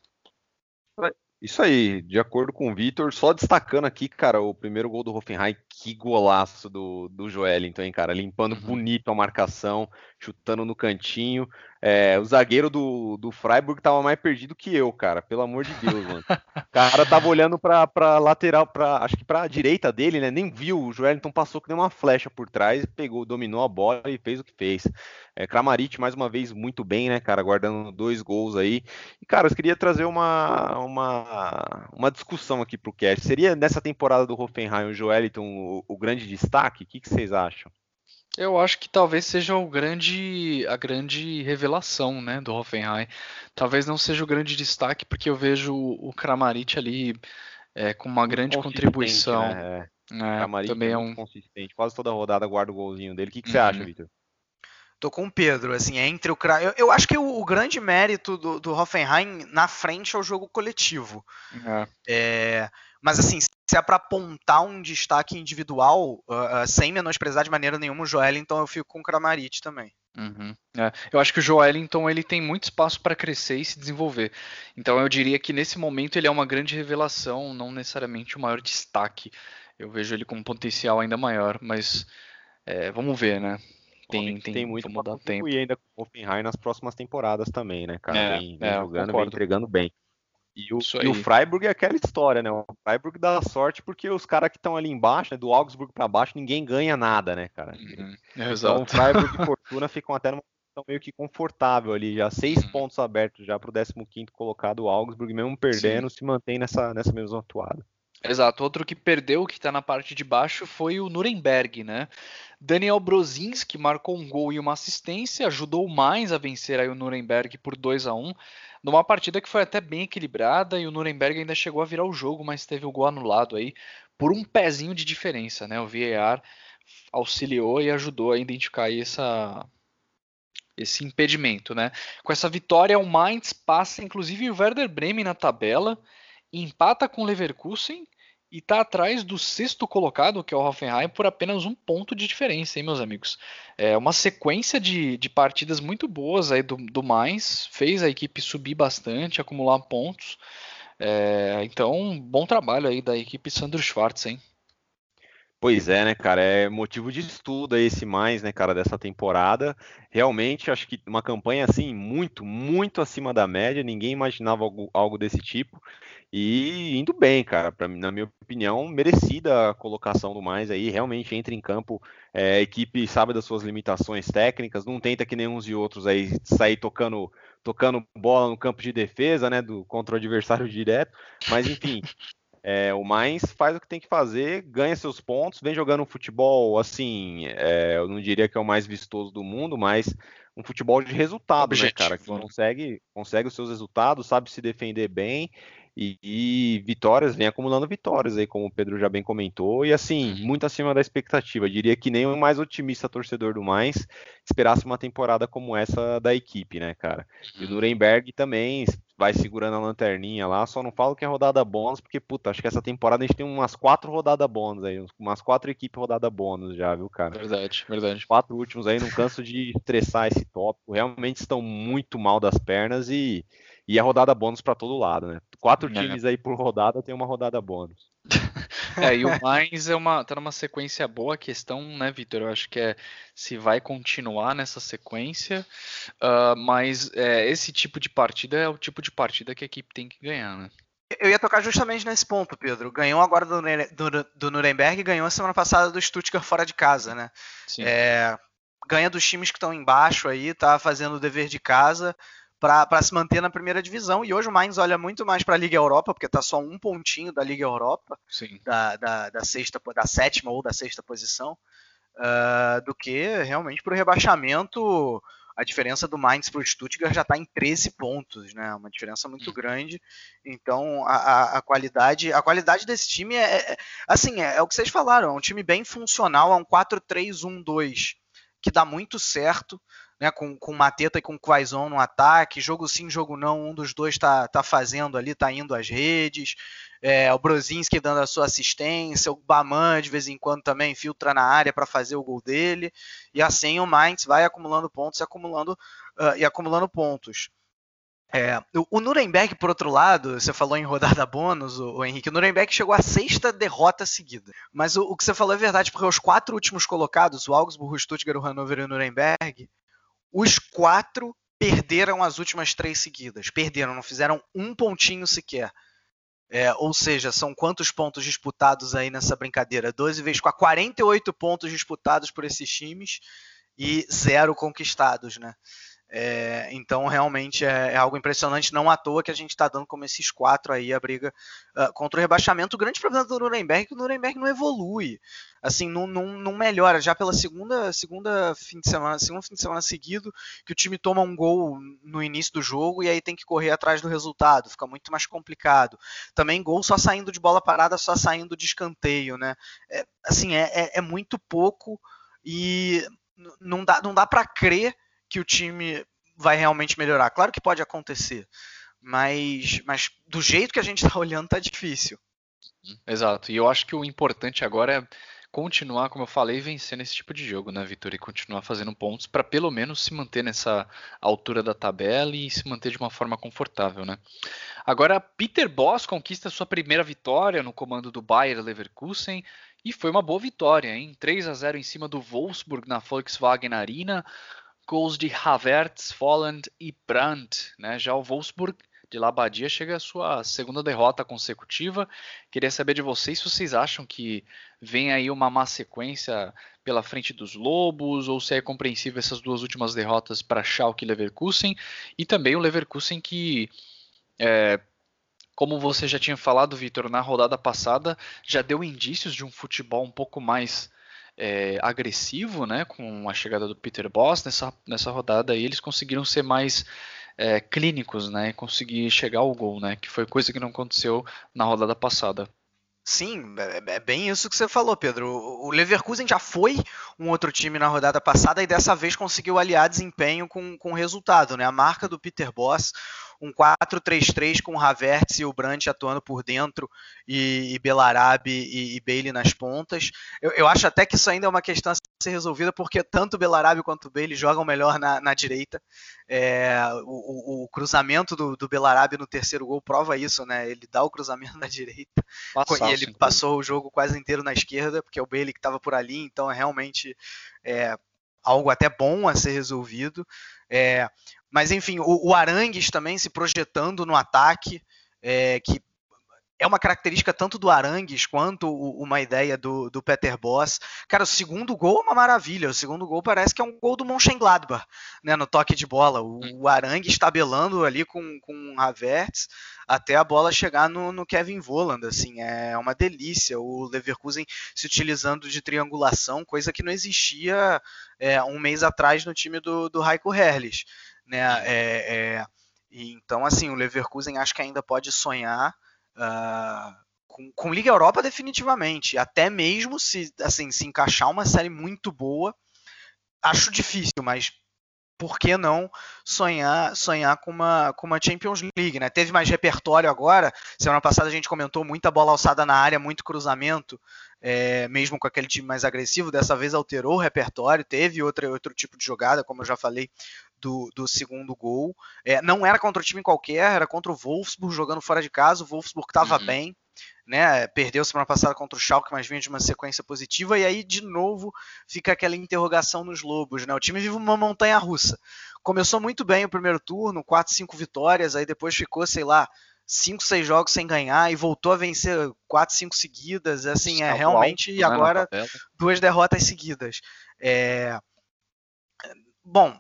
Isso aí, de acordo com o Vitor, só destacando aqui, cara, o primeiro gol do Hoffenheim, que golaço do, do Joelinton, hein, cara, limpando uhum. bonito a marcação, chutando no cantinho, é, o zagueiro do, do Freiburg tava mais perdido que eu, cara, pelo amor de Deus, mano. O cara tava olhando pra, pra lateral, pra, acho que pra direita dele, né, nem viu, o Joelinton passou que nem uma flecha por trás, pegou, dominou a bola e fez o que fez. É, Kramaric, mais uma vez, muito bem, né, cara, guardando dois gols aí. E, cara, eu queria trazer uma, uma, uma discussão aqui pro cast. Seria nessa temporada do Hoffenheim o Joelinton o, o grande destaque? O que, que vocês acham? Eu acho que talvez seja o grande, a grande revelação né, do Hoffenheim. Talvez não seja o grande destaque, porque eu vejo o Kramaric ali é, com uma grande contribuição. Né? É, Kramaric também é um consistente. Quase toda rodada guarda o golzinho dele. O que, que você uhum. acha, Victor? Tô com o Pedro, assim, é entre o eu, eu acho que o, o grande mérito do, do, Hoffenheim na frente é o jogo coletivo. É. É, mas assim, se é para apontar um destaque individual, uh, uh, sem menosprezar de maneira nenhuma o Joel, então eu fico com o Kramaric também. Uhum. É, eu acho que o Joelinton ele tem muito espaço para crescer e se desenvolver. Então eu diria que nesse momento ele é uma grande revelação, não necessariamente o maior destaque. Eu vejo ele com um potencial ainda maior, mas é, vamos ver, né? Tem, tem, tem muito para dar tempo. E ainda com o Hoffenheim nas próximas temporadas também, né, cara? É, vem, vem é, jogando, vem entregando bem. E o, e o, Freiburg é aquela história, né? O Freiburg dá sorte porque os caras que estão ali embaixo, né, do Augsburg para baixo, ninguém ganha nada, né, cara? Uhum, então o Freiburg e *laughs* Fortuna ficam até numa situação meio que confortável ali, já seis uhum. pontos abertos já para o 15 colocado, o Augsburg, mesmo perdendo, Sim. se mantém nessa, nessa mesma atuada. Exato. Outro que perdeu, que está na parte de baixo, foi o Nuremberg, né? Daniel Brozinski marcou um gol e uma assistência, ajudou mais a vencer aí o Nuremberg por 2 a 1 numa partida que foi até bem equilibrada e o Nuremberg ainda chegou a virar o jogo, mas teve o gol anulado aí por um pezinho de diferença, né? O VAR auxiliou e ajudou a identificar essa, esse impedimento, né? Com essa vitória, o Mainz passa inclusive o Werder Bremen na tabela, empata com o Leverkusen e está atrás do sexto colocado, que é o Hoffenheim, por apenas um ponto de diferença, hein, meus amigos? É uma sequência de, de partidas muito boas aí do, do mais, fez a equipe subir bastante, acumular pontos. É, então, bom trabalho aí da equipe Sandro Schwartz, hein? Pois é, né, cara? É motivo de estudo esse mais, né, cara, dessa temporada. Realmente, acho que uma campanha assim, muito, muito acima da média. Ninguém imaginava algo, algo desse tipo. E indo bem, cara, pra, na minha opinião, merecida a colocação do mais aí. Realmente entra em campo, é, a equipe sabe das suas limitações técnicas, não tenta que nem uns e outros aí sair tocando, tocando bola no campo de defesa, né, do, contra o adversário *laughs* direto. Mas enfim, é, o mais faz o que tem que fazer, ganha seus pontos, vem jogando um futebol assim, é, eu não diria que é o mais vistoso do mundo, mas um futebol de resultado, Objetivo. né, cara? Que consegue, consegue os seus resultados, sabe se defender bem E, e, vitórias, vem acumulando vitórias aí, como o Pedro já bem comentou, e assim, muito acima da expectativa. Diria que nem o mais otimista torcedor do mais esperasse uma temporada como essa da equipe, né, cara? E o. Nuremberg também vai segurando a lanterninha lá, só não falo que é rodada bônus, porque, puta, acho que essa temporada a gente tem umas quatro rodadas bônus aí, umas quatro equipes rodada bônus já, viu, cara? Verdade, verdade. quatro últimos aí, não canso de estressar esse tópico, realmente estão muito mal das pernas e e a rodada bônus para todo lado, né? Quatro é. times aí por rodada tem uma rodada bônus. *laughs* é, e o mais é uma, tá numa sequência boa. A questão, né, Vitor? Eu acho que é se vai continuar nessa sequência, uh, mas é, esse tipo de partida é o tipo de partida que a equipe tem que ganhar, né? Eu ia tocar justamente nesse ponto, Pedro. Ganhou agora do, do, do Nuremberg e ganhou a semana passada do Stuttgart fora de casa, né? É, ganha dos times que estão embaixo aí, tá fazendo o dever de casa para se manter na primeira divisão. E hoje o Mainz olha muito mais para a Liga Europa, porque está só um pontinho da Liga Europa, da, da, da, sexta, da sétima ou da sexta posição, uh, do que realmente para o rebaixamento. A diferença do Mainz para o Stuttgart já está em 13 pontos, né? Uma diferença muito hum. grande. Então a, a, a, qualidade, a qualidade desse time é, é assim, é, é, o que vocês falaram, é um time bem funcional, é um 4-3-1-2 que dá muito certo né, com, com Mateta e com Quaison no ataque, jogo sim, jogo não, um dos dois está tá fazendo ali, está indo às redes, é, o Brozinski dando a sua assistência, o Baman de vez em quando também filtra na área para fazer o gol dele, e assim o Mainz vai acumulando pontos e acumulando, uh, e acumulando pontos. É, o, Nuremberg, por outro lado, você falou em rodada bônus, o, o, Henrique, o Nuremberg chegou à sexta derrota seguida. Mas o, o, que você falou é verdade, porque os quatro últimos colocados, o Augsburg, o Stuttgart, o Hannover e o Nuremberg, os quatro perderam as últimas três seguidas. Perderam, não fizeram um pontinho sequer. É, ou seja, são quantos pontos disputados aí nessa brincadeira? 12 vezes com 48 pontos disputados por esses times e zero conquistados, né? É, então, realmente é, é, algo impressionante. Não à toa que a gente está dando como esses quatro aí a briga uh, contra o rebaixamento. O grande problema do Nuremberg é que o Nuremberg não evolui. Assim, não, não, não, melhora. Já pela segunda, segunda fim de semana, segundo fim de semana seguido, que o time toma um gol no início do jogo e aí tem que correr atrás do resultado. Fica muito mais complicado. Também gol só saindo de bola parada, só saindo de escanteio, né? É, assim, é, é, é muito pouco e não dá, não dá para crer que o time vai realmente melhorar. Claro que pode acontecer, mas, mas do jeito que a gente está *laughs* olhando, tá difícil. Exato. E eu acho que o importante agora é continuar, como eu falei, vencendo esse tipo de jogo, né, Vitor? E continuar fazendo pontos para pelo menos se manter nessa altura da tabela e se manter de uma forma confortável, né? Agora, Peter Boss conquista sua primeira vitória no comando do Bayer Leverkusen e foi uma boa vitória, hein? 3 a 0 em cima do Wolfsburg na Volkswagen Arena gols de Havertz, Folland e Brandt. Né? Já o Wolfsburg de Labadia chega à sua segunda derrota consecutiva. Queria saber de vocês se vocês acham que vem aí uma má sequência pela frente dos Lobos, ou se é compreensível essas duas últimas derrotas para Schalke e Leverkusen, e também o Leverkusen que, é, como você já tinha falado, Vitor, na rodada passada, já deu indícios de um futebol um pouco mais é, agressivo, né, com a chegada do Peter Boss nessa, nessa rodada aí eles conseguiram ser mais é, clínicos, né, conseguir chegar ao gol, né, que foi coisa que não aconteceu na rodada passada. Sim, é, é bem isso que você falou, Pedro. O Leverkusen já foi um outro time na rodada passada e dessa vez conseguiu aliar desempenho com, com resultado. Né? A marca do Peter Boss, um 4-3-3 com o Havertz e o Brandt atuando por dentro e, e Belarabe e, e Bailey nas pontas. Eu, eu, acho até que isso ainda é uma questão a ser resolvida porque tanto o Belarabe quanto o Bailey jogam melhor na, na direita. É, o, o, cruzamento do, do Belarabe no terceiro gol prova isso, né? Ele dá o cruzamento *laughs* na direita e ele passou o jogo quase inteiro na esquerda, porque é o Bailey que estava por ali, então é realmente é, algo até bom a ser resolvido. É, mas enfim, o, o Arangues também se projetando no ataque, é, que é uma característica tanto do Arangues quanto uma ideia do, do Peter Boss. Cara, o segundo gol é uma maravilha. O segundo gol parece que é um gol do Mönchengladbach, né, no toque de bola. O, hum. o Arangues tabelando ali com, com o Havertz até a bola chegar no, no, Kevin Voland. Assim, é uma delícia. O Leverkusen se utilizando de triangulação, coisa que não existia é, um mês atrás no time do, do Heiko Herrlich. Né? É, é, então, assim, o Leverkusen acho que ainda pode sonhar Uh, com, com, Liga Europa definitivamente, até mesmo se assim se encaixar uma série muito boa, acho difícil, mas por que não sonhar sonhar com uma, com uma Champions League, né? Teve mais repertório agora. Semana passada a gente comentou muita bola alçada na área, muito cruzamento, é, mesmo com aquele time mais agressivo. Dessa vez alterou o repertório, teve outro, outro tipo de jogada, como eu já falei, do, do segundo gol. É, não era contra o time qualquer, era contra o Wolfsburg jogando fora de casa. O Wolfsburg estava uhum. bem, né? Perdeu semana passada contra o Schalke, mas vinha de uma sequência positiva. E aí, de novo, fica aquela interrogação nos Lobos, né? O time vive uma montanha russa. Começou muito bem o primeiro turno, 4, 5 vitórias, aí depois ficou, sei lá, 5, 6 jogos sem ganhar e voltou a vencer 4, 5 seguidas. Assim, é realmente. e agora, duas derrotas seguidas. É... Bom,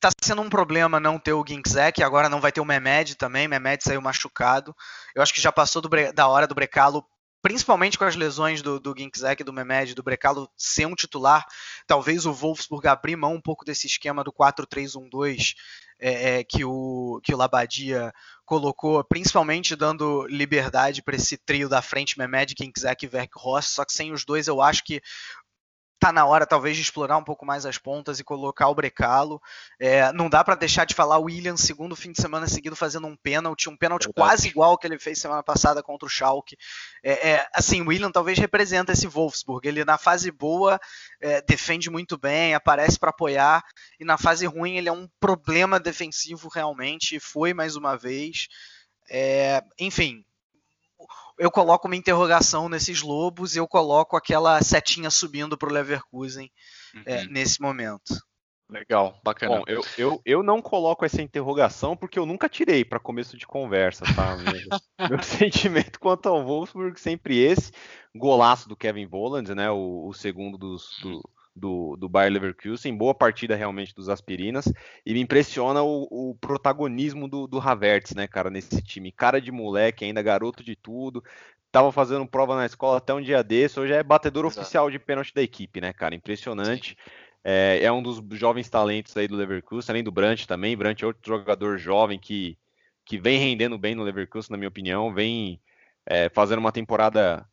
tá sendo um problema não ter o Ginczek, agora não vai ter o Mehmed também, Mehmed saiu machucado. Eu acho que já passou da hora do Brecalo, principalmente com as lesões do, do Ginczek, do Mehmed, do Brecalo ser um titular. Talvez o Wolfsburg abrir mão um pouco desse esquema do 4-3-1-2 é, é, que, o, que o Labadia colocou, principalmente dando liberdade para esse trio da frente, Mehmed, Ginczek e Ross. só que sem os dois eu acho que tá na hora talvez de explorar um pouco mais as pontas e colocar o Brecalo. É, não dá para deixar de falar o William segundo fim de semana seguido fazendo um pênalti, um pênalti quase igual que ele fez semana passada contra o Schalke. É, é, assim, o William talvez representa esse Wolfsburg. Ele na fase boa é, defende muito bem, aparece para apoiar e na fase ruim ele é um problema defensivo realmente e foi mais uma vez. É, enfim, eu coloco uma interrogação nesses lobos e eu coloco aquela setinha subindo para o Leverkusen é, uhum. é, nesse momento. Legal, bacana. Bom, eu, eu, eu não coloco essa interrogação porque eu nunca tirei para começo de conversa, tá? *laughs* Meu, meu sentimento quanto ao Wolfsburg sempre esse. Golaço do Kevin Volland, né? O, o segundo dos, do, do, do Bayer Leverkusen, boa partida realmente dos Aspirinas, e me impressiona o, o protagonismo do, do Havertz, né, cara, nesse time, cara de moleque, ainda garoto de tudo, tava fazendo prova na escola até um dia desse, hoje é batedor Exato. oficial de pênalti da equipe, né, cara, impressionante. É, é, um dos jovens talentos aí do Leverkusen, além do Brandt também. Brandt é outro jogador jovem que, que vem rendendo bem no Leverkusen, na minha opinião, vem é, fazendo uma temporada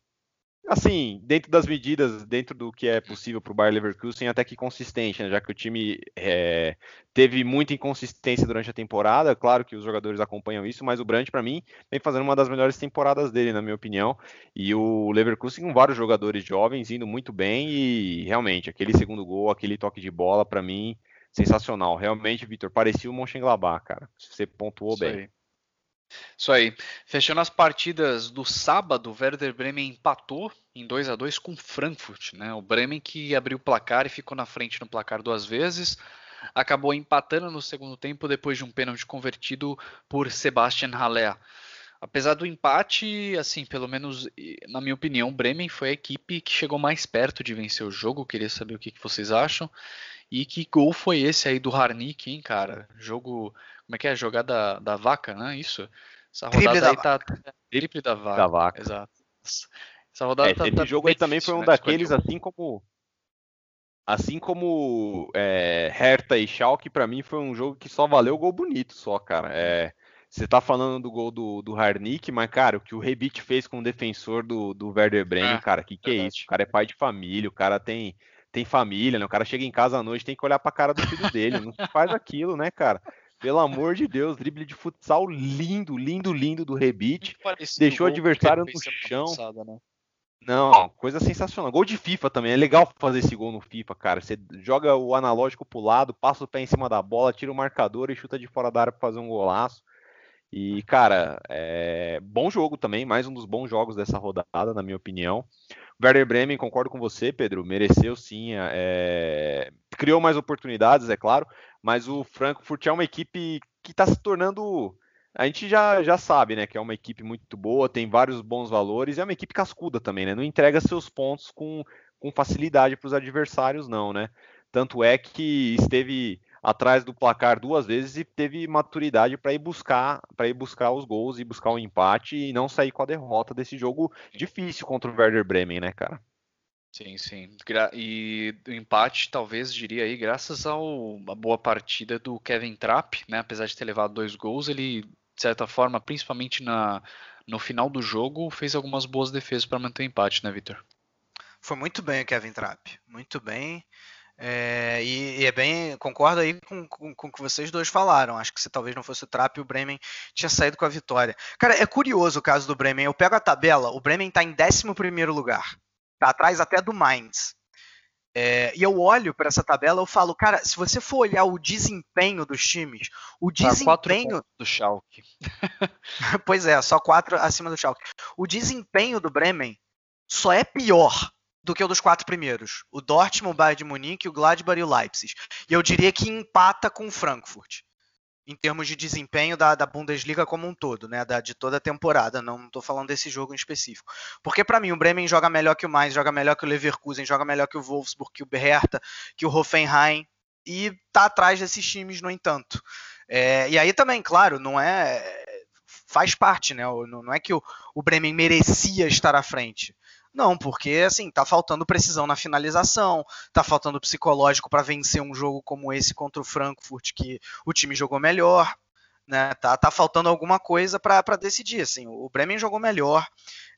assim, dentro das medidas, dentro do que é possível para o Bayer Leverkusen, até que consistente, né? já que o time é, teve muita inconsistência durante a temporada. Claro que os jogadores acompanham isso, mas o Brandt, para mim, vem fazendo uma das melhores temporadas dele, na minha opinião. E o Leverkusen com vários jogadores jovens indo muito bem e realmente aquele segundo gol, aquele toque de bola, para mim, sensacional. Realmente, Vitor, parecia o Mönchengladbach, cara. Você pontuou isso bem. Aí. Isso aí. Fechando as partidas do sábado, o Werder Bremen empatou em 2 a 2 com Frankfurt. Né? O Bremen que abriu o placar e ficou na frente no placar duas vezes. Acabou empatando no segundo tempo depois de um pênalti convertido por Sebastian Haller. Apesar do empate, assim, pelo menos na minha opinião, o Bremen foi a equipe que chegou mais perto de vencer o jogo. Queria saber o que, que vocês acham. E que gol foi esse aí do Harnik, hein, cara? Jogo como é que é? Jogada da vaca, né? Isso. Essa rodada Triple aí tá. Vaca. Triple da vaca. Da vaca. Exato. Essa rodada é, tá, esse tá jogo aí também foi um né? daqueles, assim como. Assim como é, Hertha e Schalke, para mim foi um jogo que só valeu o gol bonito, só, cara. É, você tá falando do gol do, do Harnik, mas, cara, o que o Rebite fez com o defensor do, do Werder Bremen, é, cara, que que é isso? O cara é pai de família, o cara tem, tem família, né? O cara chega em casa à noite, tem que olhar pra cara do filho dele, não faz aquilo, né, cara? Pelo amor de Deus, drible de futsal lindo, lindo, lindo do Rebite. Deixou o adversário no chão. Passada, né? Não, coisa sensacional. Gol de FIFA também. É legal fazer esse gol no FIFA, cara. Você joga o analógico pro lado, passa o pé em cima da bola, tira o marcador e chuta de fora da área pra fazer um golaço. E, cara, é... bom jogo também. Mais um dos bons jogos dessa rodada, na minha opinião. Werder Bremen, concordo com você, Pedro. Mereceu sim. É... Criou mais oportunidades, é claro mas o Frankfurt é uma equipe que está se tornando. A gente já, já sabe, né, que é uma equipe muito boa, tem vários bons valores, é uma equipe cascuda também, né? Não entrega seus pontos com, com facilidade para os adversários, não, né? Tanto é que esteve atrás do placar duas vezes e teve maturidade para ir buscar para ir buscar os gols e buscar o um empate e não sair com a derrota desse jogo difícil contra o Werder Bremen, né, cara? Sim, sim. E o empate, talvez, diria aí, graças uma boa partida do Kevin Trapp, né? Apesar de ter levado dois gols, ele, de certa forma, principalmente na, no final do jogo fez algumas boas defesas para manter o empate, né, Vitor? Foi muito bem o Kevin Trapp, muito bem. É, e, e, é bem, concordo aí com, com, com, o que vocês dois falaram. Acho que se talvez não fosse o Trapp, o Bremen tinha saído com a vitória. Cara, é curioso o caso do Bremen. Eu pego a tabela, o Bremen está em 11 lugar. Tá atrás até do Mainz. É, e eu olho para essa tabela, eu falo, cara, se você for olhar o desempenho dos times, o tá desempenho do Schalke. *laughs* pois é, só quatro acima do Schalke. O desempenho do Bremen só é pior do que o dos quatro primeiros. O Dortmund, o Bayern de Munique, o Gladbach e o Leipzig. E eu diria que empata com o Frankfurt. Em termos de desempenho da, da Bundesliga como um todo, né? Da, de toda a temporada. Não estou falando desse jogo em específico. Porque para mim o Bremen joga melhor que o Mainz, joga melhor que o Leverkusen, joga melhor que o Wolfsburg, que o Hertha, que o Hoffenheim. E tá atrás desses times, no entanto. É, e aí também, claro, não é faz parte, né? Não é que o, o Bremen merecia estar à frente. Não, porque assim, tá faltando precisão na finalização, tá faltando psicológico para vencer um jogo como esse contra o Frankfurt, que o time jogou melhor, né? Tá, tá faltando alguma coisa para decidir. Assim, o Bremen jogou melhor,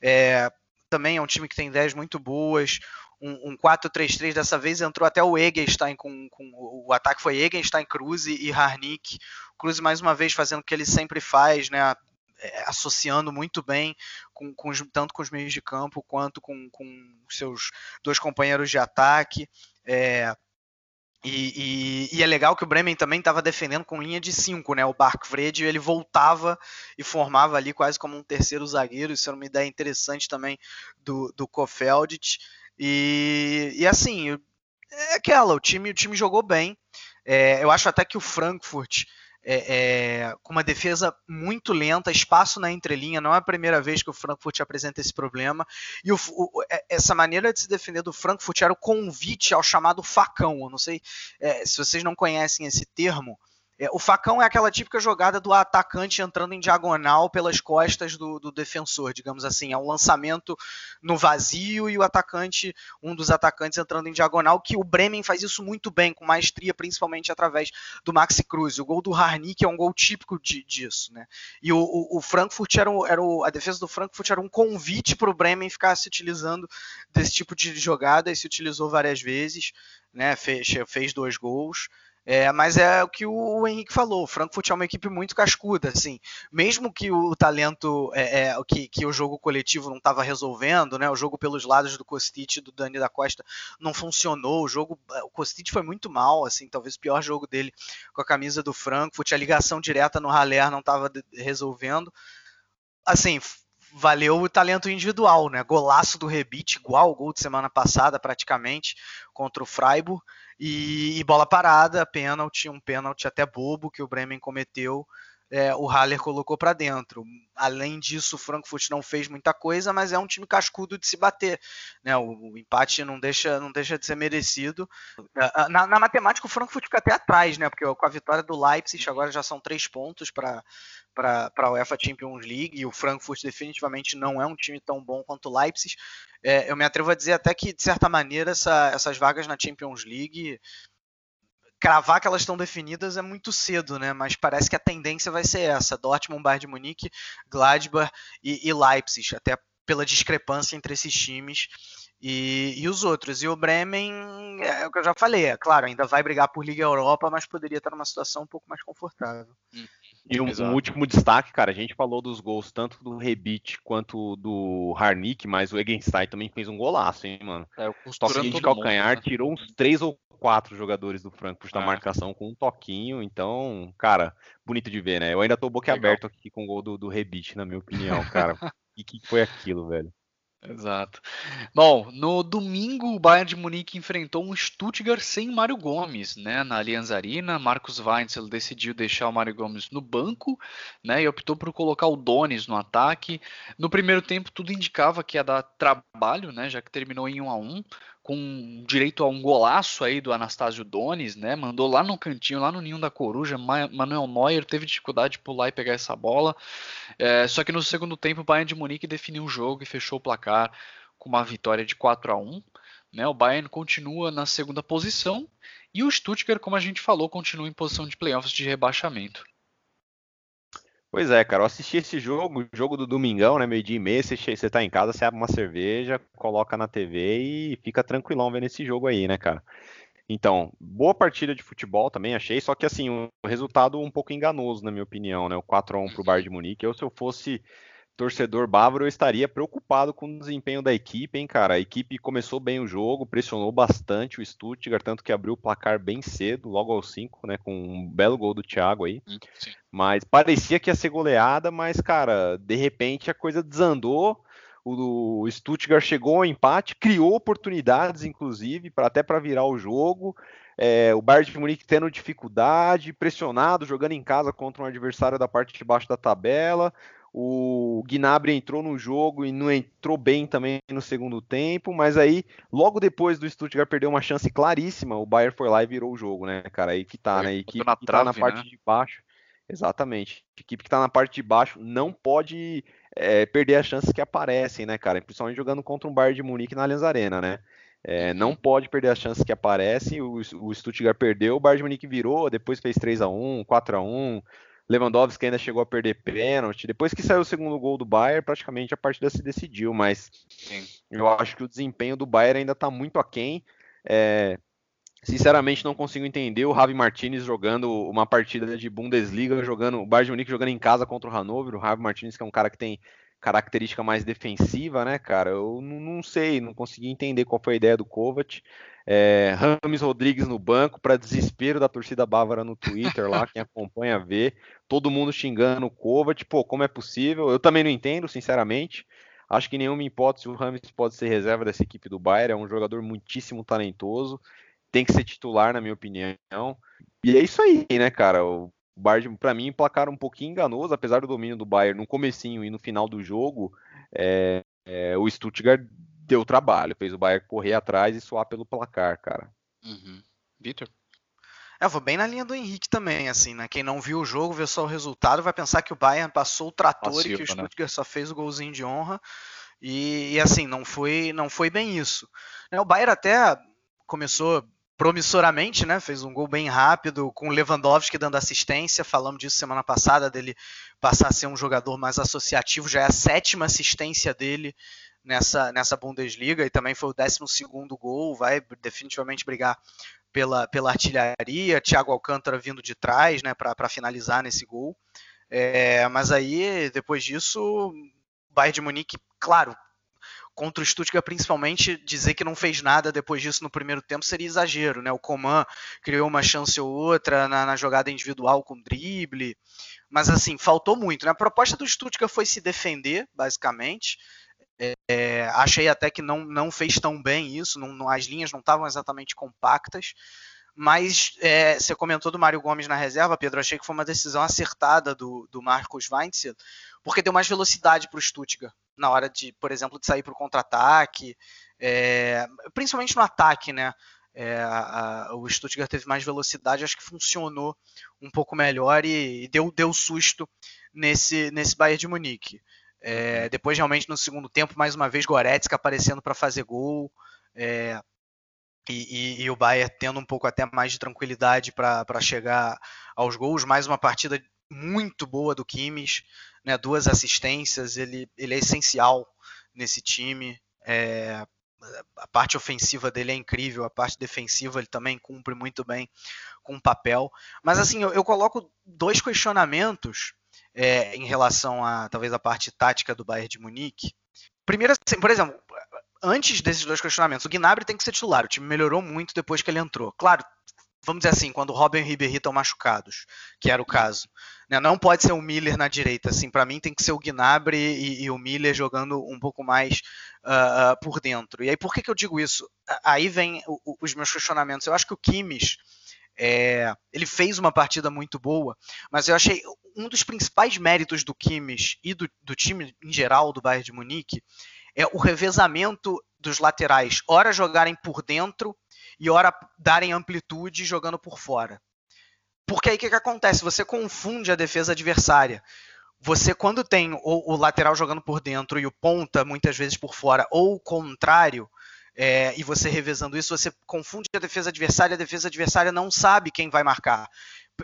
é, também é um time que tem ideias muito boas. Um, um 4-3-3 dessa vez entrou até o Egenstein com, com o ataque foi Egenstein, Cruz e Harnik. Cruz mais uma vez fazendo o que ele sempre faz, né? É, associando muito bem com, com tanto com os meios de campo quanto com, com seus dois companheiros de ataque. É, e, e, e, é legal que o Bremen também estava defendendo com linha de 5, né? O Barkvred ele voltava e formava ali quase como um terceiro zagueiro. Isso era uma ideia interessante também do, do Kofeldit. E, e assim, é aquela, o time, o time jogou bem. É, eu acho até que o Frankfurt é, é, com uma defesa muito lenta, espaço na entrelinha. Não é a primeira vez que o Frankfurt apresenta esse problema. E o, o, é, essa maneira de se defender do Frankfurt era o convite ao chamado facão. Eu não sei é, se vocês não conhecem esse termo. É, o facão é aquela típica jogada do atacante entrando em diagonal pelas costas do, do, defensor, digamos assim. É um lançamento no vazio e o atacante, um dos atacantes entrando em diagonal, que o Bremen faz isso muito bem, com maestria, principalmente através do Maxi Cruz. O gol do Harnik é um gol típico de, disso. Né? E o, o, o Frankfurt era, era o, a defesa do Frankfurt era um convite para o Bremen ficar se utilizando desse tipo de jogada e se utilizou várias vezes, né? fez, fez dois gols. É, mas é o que o Henrique falou, o Frankfurt é uma equipe muito cascuda, assim, mesmo que o talento, é, é que, que o jogo coletivo não estava resolvendo, né, o jogo pelos lados do Kostic e do Dani da Costa não funcionou, o jogo, o Kostic foi muito mal, assim, talvez o pior jogo dele com a camisa do Frankfurt, a ligação direta no Haller não estava resolvendo, assim, valeu o talento individual, né, golaço do Rebite, igual o gol de semana passada praticamente, contra o Freiburg, e, e bola parada, pênalti, um pênalti até bobo que o Bremen cometeu, é, o Haller colocou para dentro. Além disso, o Frankfurt não fez muita coisa, mas é um time cascudo de se bater. Né? O, o empate não deixa, não deixa de ser merecido. Na, na, matemática, o Frankfurt fica até atrás, né? porque com a vitória do Leipzig agora já são três pontos para para a UEFA Champions League e o Frankfurt definitivamente não é um time tão bom quanto o Leipzig. É, eu me atrevo a dizer até que, de certa maneira, essa, essas vagas na Champions League, cravar que elas estão definidas é muito cedo, né? Mas parece que a tendência vai ser essa: Dortmund, Bayern de Munique, Gladbach e, e Leipzig, até pela discrepância entre esses times. E, e, os outros. E o Bremen, é o que eu já falei, é claro, ainda vai brigar por Liga Europa, mas poderia estar numa situação um pouco mais confortável. E um, um, último destaque, cara, a gente falou dos gols tanto do Rebite quanto do Harnik, mas o Egenstein também fez um golaço, hein, mano. É, o toquinho de calcanhar mundo, né? tirou uns três ou quatro jogadores do Frankfurt da é. marcação com um toquinho, então, cara, bonito de ver, né? Eu ainda tô boquiaberto aqui com o gol do, do Rebite, na minha opinião, cara. *laughs* E que foi aquilo, velho? Exato. Bom, no domingo o Bayern de Munique enfrentou um Stuttgart sem Mário Gomes, né, na Allianz Arena. Marcos Weinzel decidiu deixar o Mário Gomes no banco, né, e optou por colocar o Donis no ataque. No primeiro tempo tudo indicava que ia dar trabalho, né, já que terminou em 1 a 1 com direito a um golaço aí do Anastácio Donis, né? Mandou lá no cantinho, lá no ninho da coruja. Manuel Neuer teve dificuldade de pular e pegar essa bola. É, só que no segundo tempo o Bayern de Munique definiu o jogo e fechou o placar com uma vitória de 4 a 1 né? O Bayern continua na segunda posição e o Stuttgart, como a gente falou, continua em posição de playoffs de rebaixamento. Pois é, cara, eu assisti esse jogo, jogo do domingão, né, meio dia e meia, você, você tá em casa, você abre uma cerveja, coloca na TV e fica tranquilão vendo esse jogo aí, né, cara. Então, boa partida de futebol também, achei, só que assim, um resultado um pouco enganoso, na minha opinião, né, o 4x1 pro Bayern de Munique, eu se eu fosse torcedor bávaro, eu estaria preocupado com o desempenho da equipe, hein, cara. A equipe começou bem o jogo, pressionou bastante o Stuttgart, tanto que abriu o placar bem cedo, logo aos 5, né, com um belo gol do Thiago aí. Hum, sim. Mas parecia que ia ser goleada, mas, cara, de repente a coisa desandou. O Stuttgart chegou ao empate, criou oportunidades, inclusive, para até para virar o jogo. É, o Bayern de Munique tendo dificuldade, pressionado, jogando em casa contra um adversário da parte de baixo da tabela. O Gnabry entrou no jogo e não entrou bem também no segundo tempo, mas aí, logo depois do Stuttgart perder uma chance claríssima, o Bayern foi lá e virou o jogo, né, cara? Aí que tá, né? Equipe na que tá na parte né? de baixo. Exatamente. A equipe que tá na parte de baixo não pode é, perder as chances que aparecem, né, cara? Principalmente jogando contra um Bayern de Munique na Allianz Arena, né? É, não pode perder as chances que aparecem. O, o Stuttgart perdeu, o Bayern de Munique virou, depois fez 3 a 1 4 a 1 Lewandowski ainda chegou a perder pênalti. Depois que saiu o segundo gol do Bayern, praticamente a partida se decidiu, mas Sim. eu acho que o desempenho do Bayern ainda está muito aquém. É, sinceramente, não consigo entender o Javi Martinez jogando uma partida de Bundesliga, jogando o Bayern de Munique jogando em casa contra o Hannover. O Javi Martinez, que é um cara que tem característica mais defensiva, né, cara? Eu não, sei, não consegui entender qual foi a ideia do Kovac. É, Rames Rodrigues no banco, para desespero da torcida bávara no Twitter lá, quem acompanha vê, todo mundo xingando o Kovac, pô, como é possível? Eu também não entendo, sinceramente. Acho que nenhuma hipótese o Rames pode ser reserva dessa equipe do Bayern, é um jogador muitíssimo talentoso, tem que ser titular, na minha opinião. E é isso aí, né, cara? O Bayern, para mim, placar um pouquinho enganoso, apesar do domínio do Bayern no comecinho e no final do jogo, é, é, o Stuttgart deu trabalho, fez o Bayern correr atrás e suar pelo placar, cara. Uhum. Vitor? É, eu vou bem na linha do Henrique também, assim, né? Quem não viu o jogo, vê só o resultado, vai pensar que o Bayern passou o trator e que o né? Stuttgart né? só fez o golzinho de honra. E, e, assim, não foi, não foi bem isso. Né, o Bayern até começou promissoramente, né? Fez um gol bem rápido, com Lewandowski dando assistência. Falamos disso semana passada, dele passar a ser um jogador mais associativo. Já é a sétima assistência dele nessa, nessa Bundesliga e também foi o 12 gol, vai definitivamente brigar pela, pela artilharia. Thiago Alcântara vindo de trás né, para finalizar nesse gol. É, mas aí, depois disso, o Bayern de Munique, claro, contra o Stuttgart, principalmente, dizer que não fez nada depois disso no primeiro tempo seria exagero, né? O Coman criou uma chance ou outra na, na, jogada individual com drible, mas assim, faltou muito, né? A proposta do Stuttgart foi se defender, basicamente, é, achei até que não, não fez tão bem isso, não, as linhas não estavam exatamente compactas. Mas é, você comentou do Mário Gomes na reserva, Pedro. Achei que foi uma decisão acertada do, do Marcos Weinzel, porque deu mais velocidade para o Stuttgart na hora de, por exemplo, de sair para o contra-ataque, é, principalmente no ataque, né? É, a, o Stuttgart teve mais velocidade, acho que funcionou um pouco melhor e, e deu, deu susto nesse, nesse Bayern de Munique. É, depois, realmente, no segundo tempo, mais uma vez, Goretzka aparecendo para fazer gol. É, e, e, e, o Bayern tendo um pouco até mais de tranquilidade para chegar aos gols. Mais uma partida muito boa do Kimmich, né, duas assistências. Ele, ele é essencial nesse time. É, a parte ofensiva dele é incrível, a parte defensiva ele também cumpre muito bem com o papel. Mas assim, eu, eu coloco dois questionamentos é, em relação a talvez a parte tática do Bayern de Munique. Primeiro, assim, por exemplo, antes desses dois questionamentos, o Gnabry tem que ser titular. O time melhorou muito depois que ele entrou. Claro, vamos dizer assim, quando o Robin e o Ribéry estão machucados, que era o caso. Né? Não pode ser o Miller na direita. Assim, para mim tem que ser o Gnabry e, e, o Miller jogando um pouco mais uh, por dentro. E aí por que, que eu digo isso? Aí vem o, o, os meus questionamentos. Eu acho que o Kimmich é, ele fez uma partida muito boa, mas eu achei um dos principais méritos do Kimmich e do, do time em geral do Bayern de Munique é o revezamento dos laterais, ora jogarem por dentro e ora darem amplitude jogando por fora. Porque aí o que, que acontece? Você confunde a defesa adversária. Você, quando tem o, o, lateral jogando por dentro e o ponta muitas vezes por fora, ou o contrário, é, e você revezando isso, você confunde a defesa adversária, a defesa adversária não sabe quem vai marcar.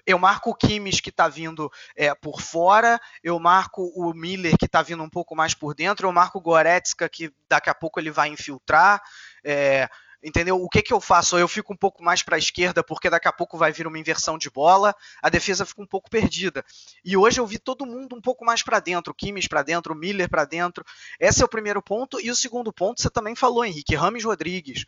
eu marco o Kimmich que está vindo é, por fora, eu marco o Miller que está vindo um pouco mais por dentro, eu marco o Goretzka que daqui a pouco ele vai infiltrar. É, entendeu? O que, que eu faço? Eu fico um pouco mais para a esquerda porque daqui a pouco vai vir uma inversão de bola, a defesa fica um pouco perdida. E hoje eu vi todo mundo um pouco mais para dentro, Kimmich para dentro, Miller para dentro. Esse é o primeiro ponto. E o segundo ponto, você também falou, Henrique, Rames Rodrigues.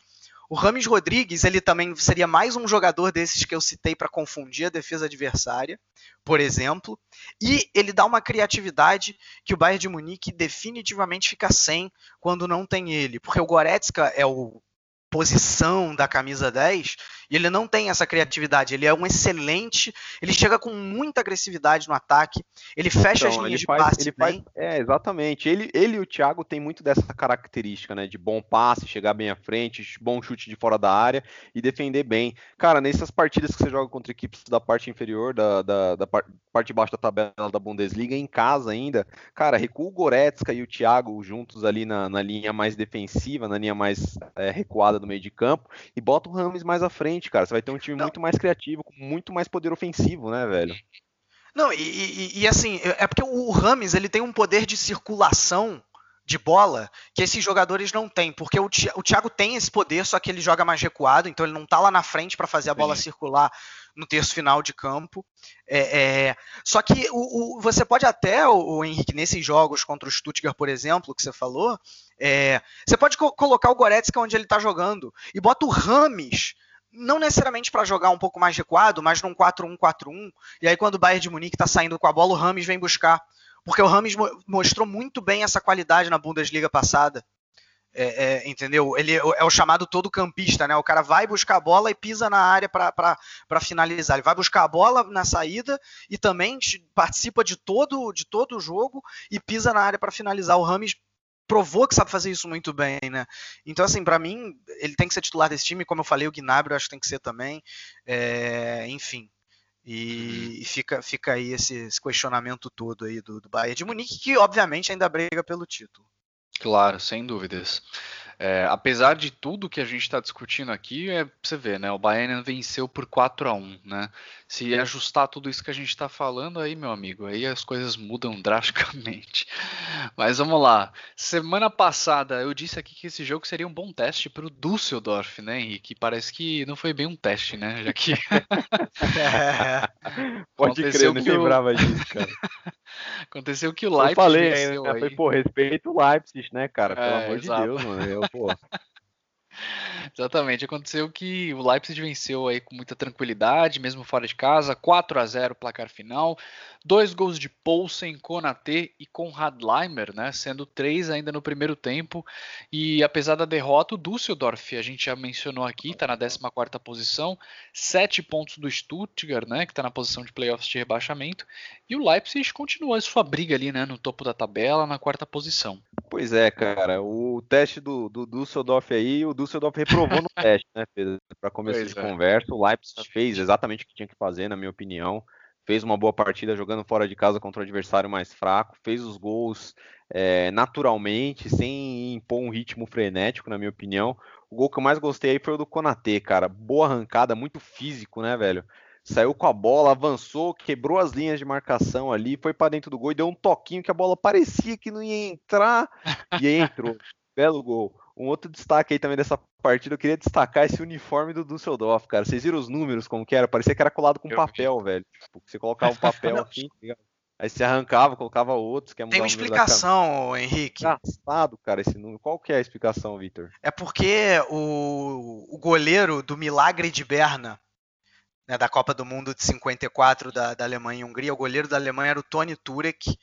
O Rames Rodrigues, ele também seria mais um jogador desses que eu citei para confundir a defesa adversária, por exemplo, e ele dá uma criatividade que o Bayern de Munique definitivamente fica sem quando não tem ele, porque o Goretzka é o posição da camisa 10, e ele não tem essa criatividade. Ele é um excelente, ele chega com muita agressividade no ataque, ele fecha então, as linhas de faz, passe bem. Faz, é, exatamente. Ele, ele e o Thiago têm muito dessa característica, né, de bom passe, chegar bem à frente, bom chute de fora da área e defender bem. Cara, nessas partidas que você joga contra equipes da parte inferior, da, da, da parte de baixo da tabela da Bundesliga, em casa ainda, cara, recua o Goretzka e o Thiago juntos ali na, na linha mais defensiva, na linha mais é, recuada do meio de campo e bota o Rames mais à frente, cara. Você vai ter um time Não. muito mais criativo, com muito mais poder ofensivo, né, velho? Não, e, e, e, assim, é porque o Rames ele tem um poder de circulação de bola que esses jogadores não têm, porque o, Thiago tem esse poder, só que ele joga mais recuado, então ele não tá lá na frente para fazer a bola Sim. circular no terço final de campo. É, é, só que o, o, você pode até, o, Henrique, nesses jogos contra o Stuttgart, por exemplo, que você falou, é, você pode co colocar o Goretzka onde ele está jogando e bota o Rames não necessariamente para jogar um pouco mais recuado, mas num 4-1-4-1. E aí, quando o Bayern de Munique está saindo com a bola, o Rames vem buscar porque o Rames mostrou muito bem essa qualidade na Bundesliga passada. É, é, entendeu? Ele é o chamado todo campista, né? O cara vai buscar a bola e pisa na área para finalizar. Ele vai buscar a bola na saída e também participa de todo, de todo o jogo e pisa na área para finalizar. O Rames provou que sabe fazer isso muito bem, né? Então, assim, para mim, ele tem que ser titular desse time. Como eu falei, o Gnabry eu acho que tem que ser também. É, enfim, e, e fica, fica aí esse, esse, questionamento todo aí do, do Bayern de Munique, que obviamente ainda briga pelo título. Claro, sem dúvidas. É, apesar de tudo que a gente está discutindo aqui, é, você vê, né? O Bayern venceu por 4 a 1 né? Se ajustar tudo isso que a gente está falando aí, meu amigo, aí as coisas mudam *laughs* drasticamente. Mas vamos lá. Semana passada eu disse aqui que esse jogo seria um bom teste para o Düsseldorf, né, Henrique? Parece que não foi bem um teste, né? Já que. é. *laughs* Pode crer, eu não lembrava disso, cara. *laughs* Aconteceu que o Leipzig. Eu falei né? aí. Foi, pô, respeito o Leipzig, né, cara? Pelo é, amor exato. de Deus, mano. Eu, pô. *laughs* Exatamente. Aconteceu que o Leipzig venceu aí com muita tranquilidade, mesmo fora de casa, 4 a 0 placar final. Dois gols de Poulsen, Konate e Konrad Leimer, né, sendo três ainda no primeiro tempo. E apesar da derrota, o Düsseldorf, a gente já mencionou aqui, está na 14ª posição, sete pontos do Stuttgart, né, que está na posição de playoffs de rebaixamento. E o Leipzig continua sua briga ali, né, no topo da tabela, na quarta posição. Pois é, cara. O teste do, do Düsseldorf aí, o Düsseldorf reprovou no *laughs* teste, né, Para começo pois de é. conversa. O Leipzig fez exatamente o que tinha que fazer, na minha opinião fez uma boa partida jogando fora de casa contra o adversário mais fraco, fez os gols é, naturalmente, sem impor um ritmo frenético, na minha opinião. O gol que eu mais gostei aí foi o do Konatê, cara. Boa arrancada, muito físico, né, velho? Saiu com a bola, avançou, quebrou as linhas de marcação ali, foi para dentro do gol e deu um toquinho que a bola parecia que não ia entrar e aí entrou. *laughs* Belo gol. Um outro destaque aí também dessa partida, eu queria destacar esse uniforme do Düsseldorf, cara. Vocês viram os números como que era? Parecia que era colado com eu papel, vi. velho. Tipo, você colocava um *laughs* papel aqui, tá aí você arrancava, colocava outros. Que Tem uma explicação, Henrique. Engraçado, cara, esse número. Qual que é a explicação, Victor? É porque o, o goleiro do Milagre de Berna, né, da Copa do Mundo de 54 da, da Alemanha e Hungria, o goleiro da Alemanha era o Tony Turek,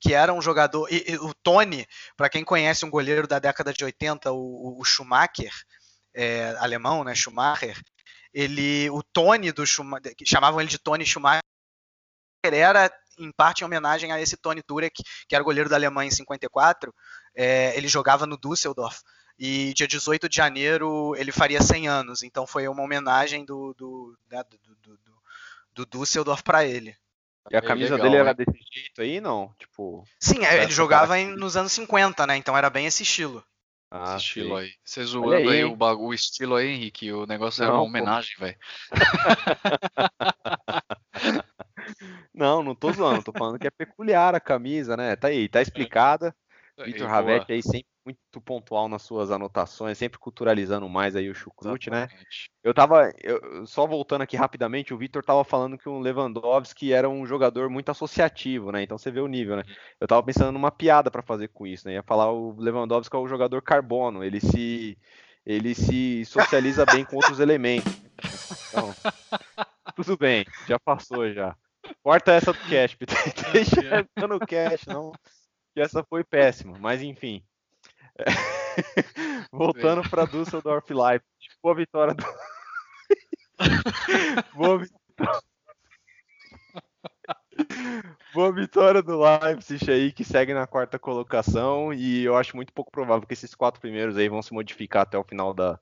que era um jogador. E, e, o Tony, para quem conhece um goleiro da década de 80, o, o Schumacher, é, alemão, né, Schumacher, ele, o Tony do Schumacher, chamavam ele de Tony Schumacher, era em parte em homenagem a esse Tony Turek, que era goleiro da Alemanha em 54. É, ele jogava no Düsseldorf. E dia 18 de janeiro ele faria 100 anos. Então foi uma homenagem do, do, né, do, do, do, do Düsseldorf para ele. E a camisa legal, dele era desse jeito aí, não? Tipo. Sim, é, ele jogava em, nos anos 50, né? Então era bem esse estilo. Ah, esse estilo aí. Você zoando aí, aí o, o, estilo aí, Henrique. O negócio não, era uma homenagem, velho. *laughs* tô zoando, tô falando que é peculiar a camisa, né? Tá aí, tá explicada. Vitor Ravetti aí sempre muito pontual nas suas anotações, sempre culturalizando mais aí o chucrute, né? Eu tava, eu, só voltando aqui rapidamente, o Vitor tava falando que o Lewandowski era um jogador muito associativo, né? Então você vê o nível, né? Eu tava pensando numa piada para fazer com isso, né? Ia falar o Lewandowski é o jogador carbono, ele se ele se socializa bem com outros elementos. Então, tudo bem, já passou já. Corta essa do cash, *laughs* deixa essa no cash, não que essa foi péssima, mas enfim. *laughs* Voltando para Düsseldorf Leipzig. Boa vitória do. *laughs* Boa vitória. *laughs* Boa vitória do Leipzig aí, que segue na quarta colocação. E eu acho muito pouco provável que esses quatro primeiros aí vão se modificar até o final da,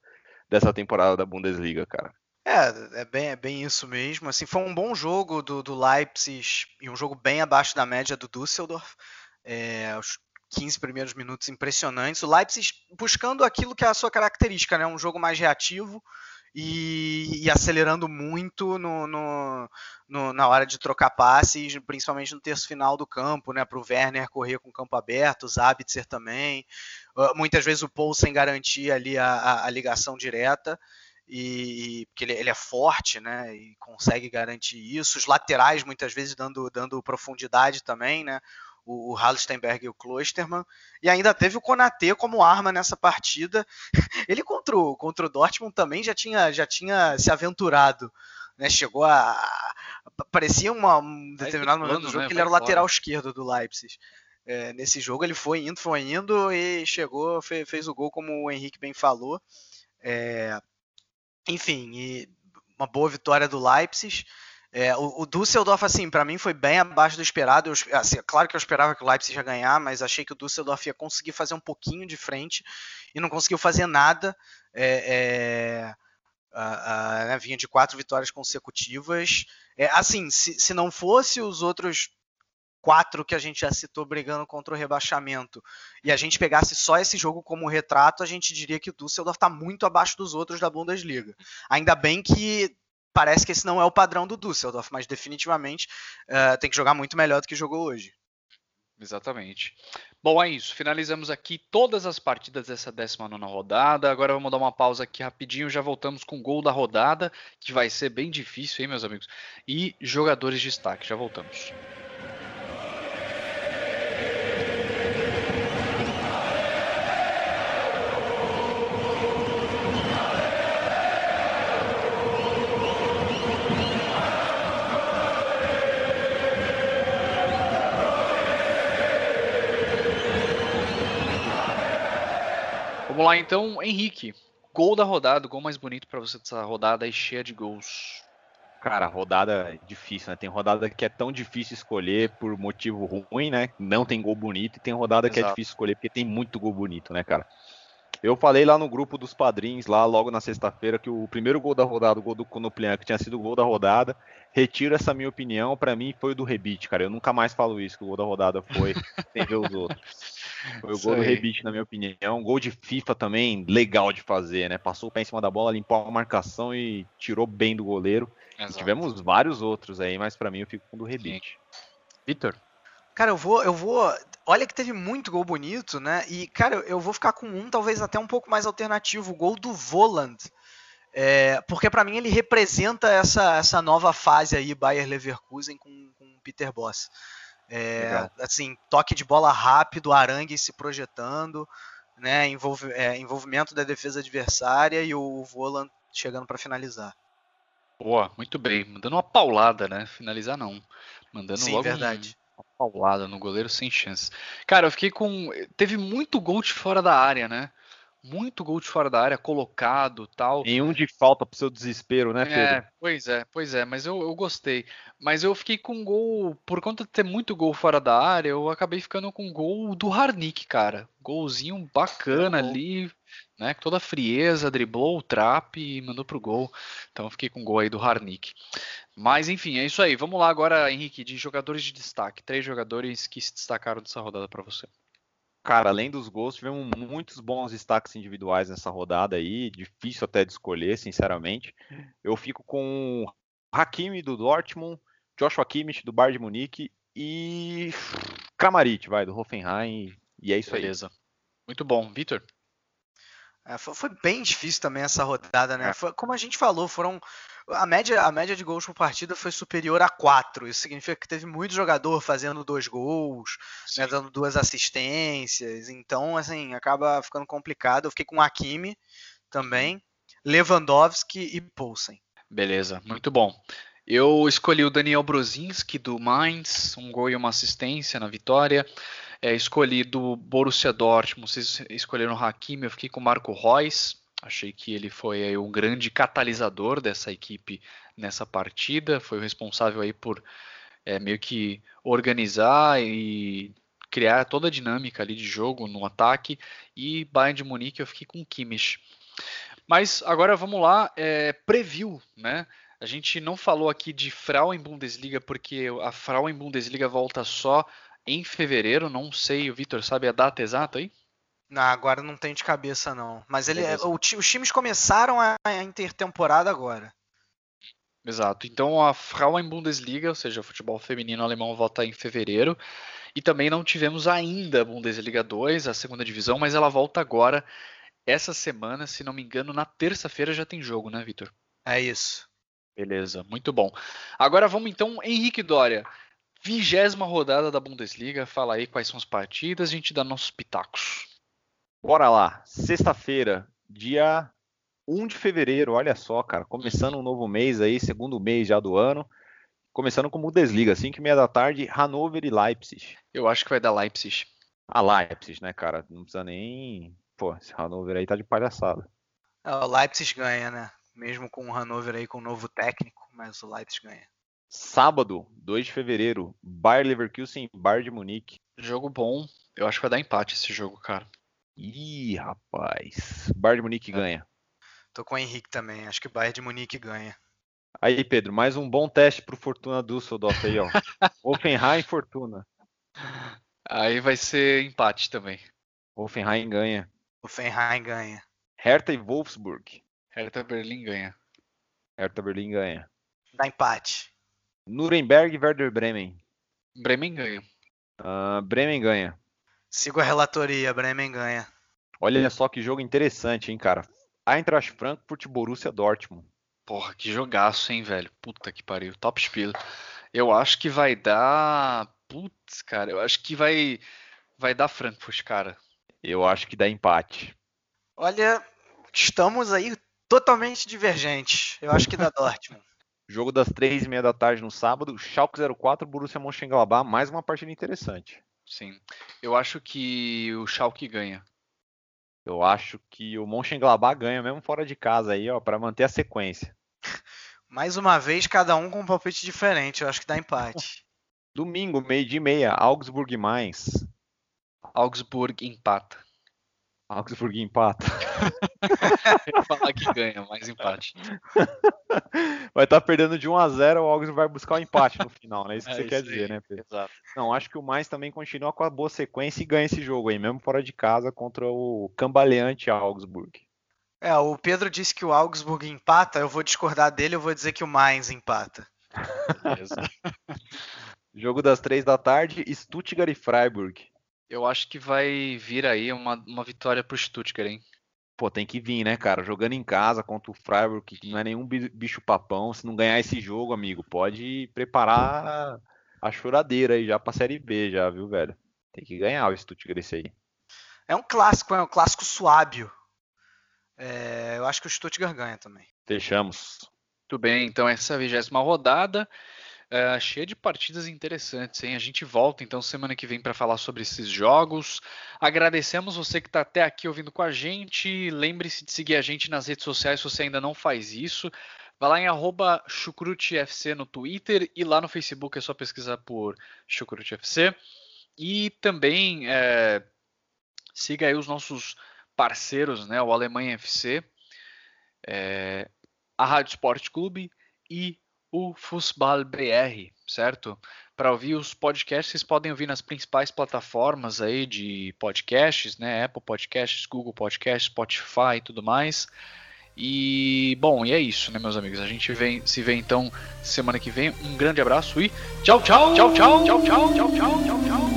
dessa temporada da Bundesliga, cara. É, é bem, é bem isso mesmo. Assim, foi um bom jogo do, do Leipzig e um jogo bem abaixo da média do Düsseldorf. É, os 15 primeiros minutos impressionantes. O Leipzig buscando aquilo que é a sua característica, né? Um jogo mais reativo e, e acelerando muito no, no, no, na hora de trocar passes, principalmente no terço final do campo, né? Para o Werner correr com o campo aberto, o Zabitzer também. Uh, muitas vezes o Paul sem garantir ali a, a, a ligação direta e porque ele, ele, é forte, né, e consegue garantir isso. Os laterais muitas vezes dando, dando profundidade também, né o, o Halstenberg e o Klosterman, e ainda teve o Konatê como arma nessa partida. *laughs* Ele contra o, contra o Dortmund também já tinha, já tinha se aventurado. Né, chegou a. Parecia uma, um determinado momento do jogo né, que ele era o lateral esquerdo do Leipzig. É, nesse jogo ele foi indo, foi indo e chegou, fez, fez o gol, como o Henrique bem falou. É, enfim, uma boa vitória do Leipzig. É, o, o Düsseldorf, assim, para mim foi bem abaixo do esperado. Eu, assim, é claro que eu esperava que o Leipzig ia ganhar, mas achei que o Düsseldorf ia conseguir fazer um pouquinho de frente e não conseguiu fazer nada. É, é, né, vinha de quatro vitórias consecutivas. É, assim, se, se não fosse os outros quatro que a gente já citou brigando contra o rebaixamento e a gente pegasse só esse jogo como retrato, a gente diria que o Düsseldorf está muito abaixo dos outros da Bundesliga. Ainda bem que parece que esse não é o padrão do Düsseldorf, mas definitivamente uh, tem que jogar muito melhor do que jogou hoje. Exatamente. Bom, é isso. Finalizamos aqui todas as partidas dessa 19 rodada. Agora vamos dar uma pausa aqui rapidinho. Já voltamos com o gol da rodada, que vai ser bem difícil, hein, meus amigos? E jogadores de destaque. Já voltamos. Vamos lá então, Henrique. Gol da rodada, gol mais bonito para você dessa rodada aí cheia de gols. Cara, rodada é difícil, né? Tem rodada que é tão difícil escolher por motivo ruim, né? Não tem gol bonito, e tem rodada Exato. que é difícil escolher porque tem muito gol bonito, né, cara? Eu falei lá no grupo dos padrinhos, lá logo na sexta-feira, que o primeiro gol da rodada, o gol do Konoplian, que tinha sido o gol da rodada, retiro essa minha opinião, para mim foi o do Rebite, cara. Eu nunca mais falo isso, que o gol da rodada foi *laughs* sem ver os outros. Foi o gol do Rebite, na minha opinião. Um gol de FIFA também, legal de fazer, né? Passou o pé em cima da bola, limpou a marcação e tirou bem do goleiro. Tivemos vários outros aí, mas para mim eu fico com o do Rebite. Vitor? Cara, eu vou, eu vou. Olha que teve muito gol bonito, né? E, cara, eu vou ficar com um, talvez até um pouco mais alternativo, o gol do Voland. É, porque para mim ele representa essa, essa nova fase aí, Bayer Leverkusen com, com Peter Boss. É, assim, toque de bola rápido, Arangue se projetando, né, envolve, é, envolvimento da defesa adversária e o Volan chegando para finalizar. Boa, muito bem. Mandando uma paulada, né? Finalizar não. Mandando Sim, logo verdade. uma paulada no goleiro sem chance. Cara, eu fiquei com. Teve muito gol de fora da área, né? Muito gol de fora da área colocado tal. Nenhum de falta pro seu desespero, né, Pedro? É, pois é, pois é, mas eu, eu gostei. Mas eu fiquei com gol, por conta de ter muito gol fora da área, eu acabei ficando com gol do Harnick, cara. Golzinho bacana ali, né? Com toda a frieza, driblou o trap e mandou pro gol. Então eu fiquei com gol aí do Harnick. Mas enfim, é isso aí. Vamos lá agora, Henrique, de jogadores de destaque. Três jogadores que se destacaram dessa rodada para você. Cara, além dos gols, tivemos muitos bons destaques individuais nessa rodada aí, difícil até de escolher, sinceramente. Eu fico com o Hakimi do Dortmund, Joshua Kimmich do Bayern de Munique e Kramaric, vai, do Hoffenheim. E é isso Beleza. aí. Muito bom. Vitor? É, foi, foi, bem difícil também essa rodada, né? É. Foi, como a gente falou, foram a média, a média de gols por partida foi superior a 4. Isso significa que teve muito jogador fazendo dois gols, né, dando duas assistências. Então, assim, acaba ficando complicado. Eu fiquei com o Hakimi também, Lewandowski e Poulsen. Beleza, muito bom. Eu escolhi o Daniel Brozinski do Mainz, um gol e uma assistência na vitória. É, escolhi do Borussia Dortmund, vocês escolheram o Hakimi, eu fiquei com o Marco Reus. Achei que ele foi aí, um grande catalisador dessa equipe nessa partida. Foi o responsável aí por é, meio que organizar e criar toda a dinâmica ali de jogo no ataque. E Bayern de Munique eu fiquei com Kimmich. Mas agora vamos lá, é, preview, né? A gente não falou aqui de Frauen Bundesliga porque a Frauen Bundesliga volta só em fevereiro. Não sei, o Vitor sabe a data exata aí? Não, agora não tem de cabeça não. Mas ele, o, os times começaram a, a intertemporada agora. Exato. Então a Frauen Bundesliga, ou seja, o futebol feminino alemão volta em fevereiro. E também não tivemos ainda a Bundesliga 2, a segunda divisão, mas ela volta agora essa semana, se não me engano, na terça-feira já tem jogo, né, Vitor? É isso. Beleza, muito bom. Agora vamos então, Henrique Dória. Vigésima rodada da Bundesliga, fala aí quais são as partidas, a gente dá nossos pitacos. Bora lá, sexta-feira, dia 1 de fevereiro, olha só, cara, começando um novo mês aí, segundo mês já do ano, começando com Bundesliga, 5 e meia da tarde, Hannover e Leipzig. Eu acho que vai dar Leipzig. Ah, Leipzig, né, cara, não precisa nem... Pô, esse Hannover aí tá de palhaçada. É, o Leipzig ganha, né, mesmo com o Hannover aí com o novo técnico, mas o Leipzig ganha. Sábado, 2 de fevereiro, Bayer Leverkusen e Bayern de Munique. Jogo bom, eu acho que vai dar empate esse jogo, cara. Ih, rapaz. Bayern de Munique é. ganha. Tô com o Henrique também. Acho que o Bayern de Munique ganha. Aí, Pedro, mais um bom teste pro Fortuna Düsseldorf aí, ó. *laughs* Offenheim Fortuna. Aí vai ser empate também. Offenheim ganha. Offenheim ganha. Hertha e Wolfsburg. Hertha Berlim ganha. Hertha Berlim ganha. Dá empate. Nuremberg e Werder Bremen. Bremen ganha. Uh, Bremen ganha. Sigo a relatoria, Bremen ganha. Olha só que jogo interessante, hein, cara. Eintracht Frankfurt e Borussia Dortmund. Porra, que jogaço, hein, velho. Puta que pariu. Top Spiel. Eu acho que vai dar. Putz, cara. Eu acho que vai. Vai dar Frankfurt, cara. Eu acho que dá empate. Olha, estamos aí totalmente divergentes. Eu acho que dá *laughs* Dortmund. Jogo das três e meia da tarde no sábado. Schalke 04, Borussia Mönchengladbach. Mais uma partida interessante. Sim. Eu acho que o Schalke ganha. Eu acho que o Mönchengladbach ganha mesmo fora de casa aí, ó, para manter a sequência. *laughs* Mais uma vez, cada um com um palpite diferente. Eu acho que dá empate. Domingo, meio de meia, Augsburg Mainz. Augsburg empata. Augsburg empata. *laughs* Eu falar que ganha, mais empate. *laughs* Vai estar tá perdendo de 1 a 0 o Augsburg vai buscar o um empate no final, né? Isso que é você isso quer aí. dizer, né, Pedro? Exato. Não, acho que o mais também continua com a boa sequência e ganha esse jogo aí, mesmo fora de casa contra o cambaleante Augsburg. É, o Pedro disse que o Augsburg empata, eu vou discordar dele, eu vou dizer que o Mainz empata. Beleza. *laughs* jogo das três da tarde, Stuttgart e Freiburg. Eu acho que vai vir aí uma, uma vitória pro Stuttgart, hein? Pô, tem que vir, né, cara? Jogando em casa contra o Freiburg, que não é nenhum bicho papão. Se não ganhar esse jogo, amigo, pode preparar a choradeira aí já pra Série B, já, viu, velho? Tem que ganhar o Stuttgart esse aí. É um clássico, é um clássico suábio. É, eu acho que o Stuttgart ganha também. Deixamos. Muito bem, então essa é a vigésima rodada. Uh, cheia de partidas interessantes, hein? A gente volta então semana que vem para falar sobre esses jogos. Agradecemos você que está até aqui ouvindo com a gente. Lembre-se de seguir a gente nas redes sociais se você ainda não faz isso. Vai lá em chucrutefc no Twitter e lá no Facebook é só pesquisar por chucrutefc. E também é, siga aí os nossos parceiros, né? O Alemanha FC, é, a Rádio Sport Clube e o Fußball BR, certo? Para ouvir os podcasts, vocês podem ouvir nas principais plataformas aí de podcasts, né? Apple Podcasts, Google Podcasts, Spotify e tudo mais. E bom, e é isso, né, meus amigos? A gente vem, se vê então semana que vem. Um grande abraço e tchau, tchau, tchau, tchau, tchau, tchau, tchau, tchau, tchau.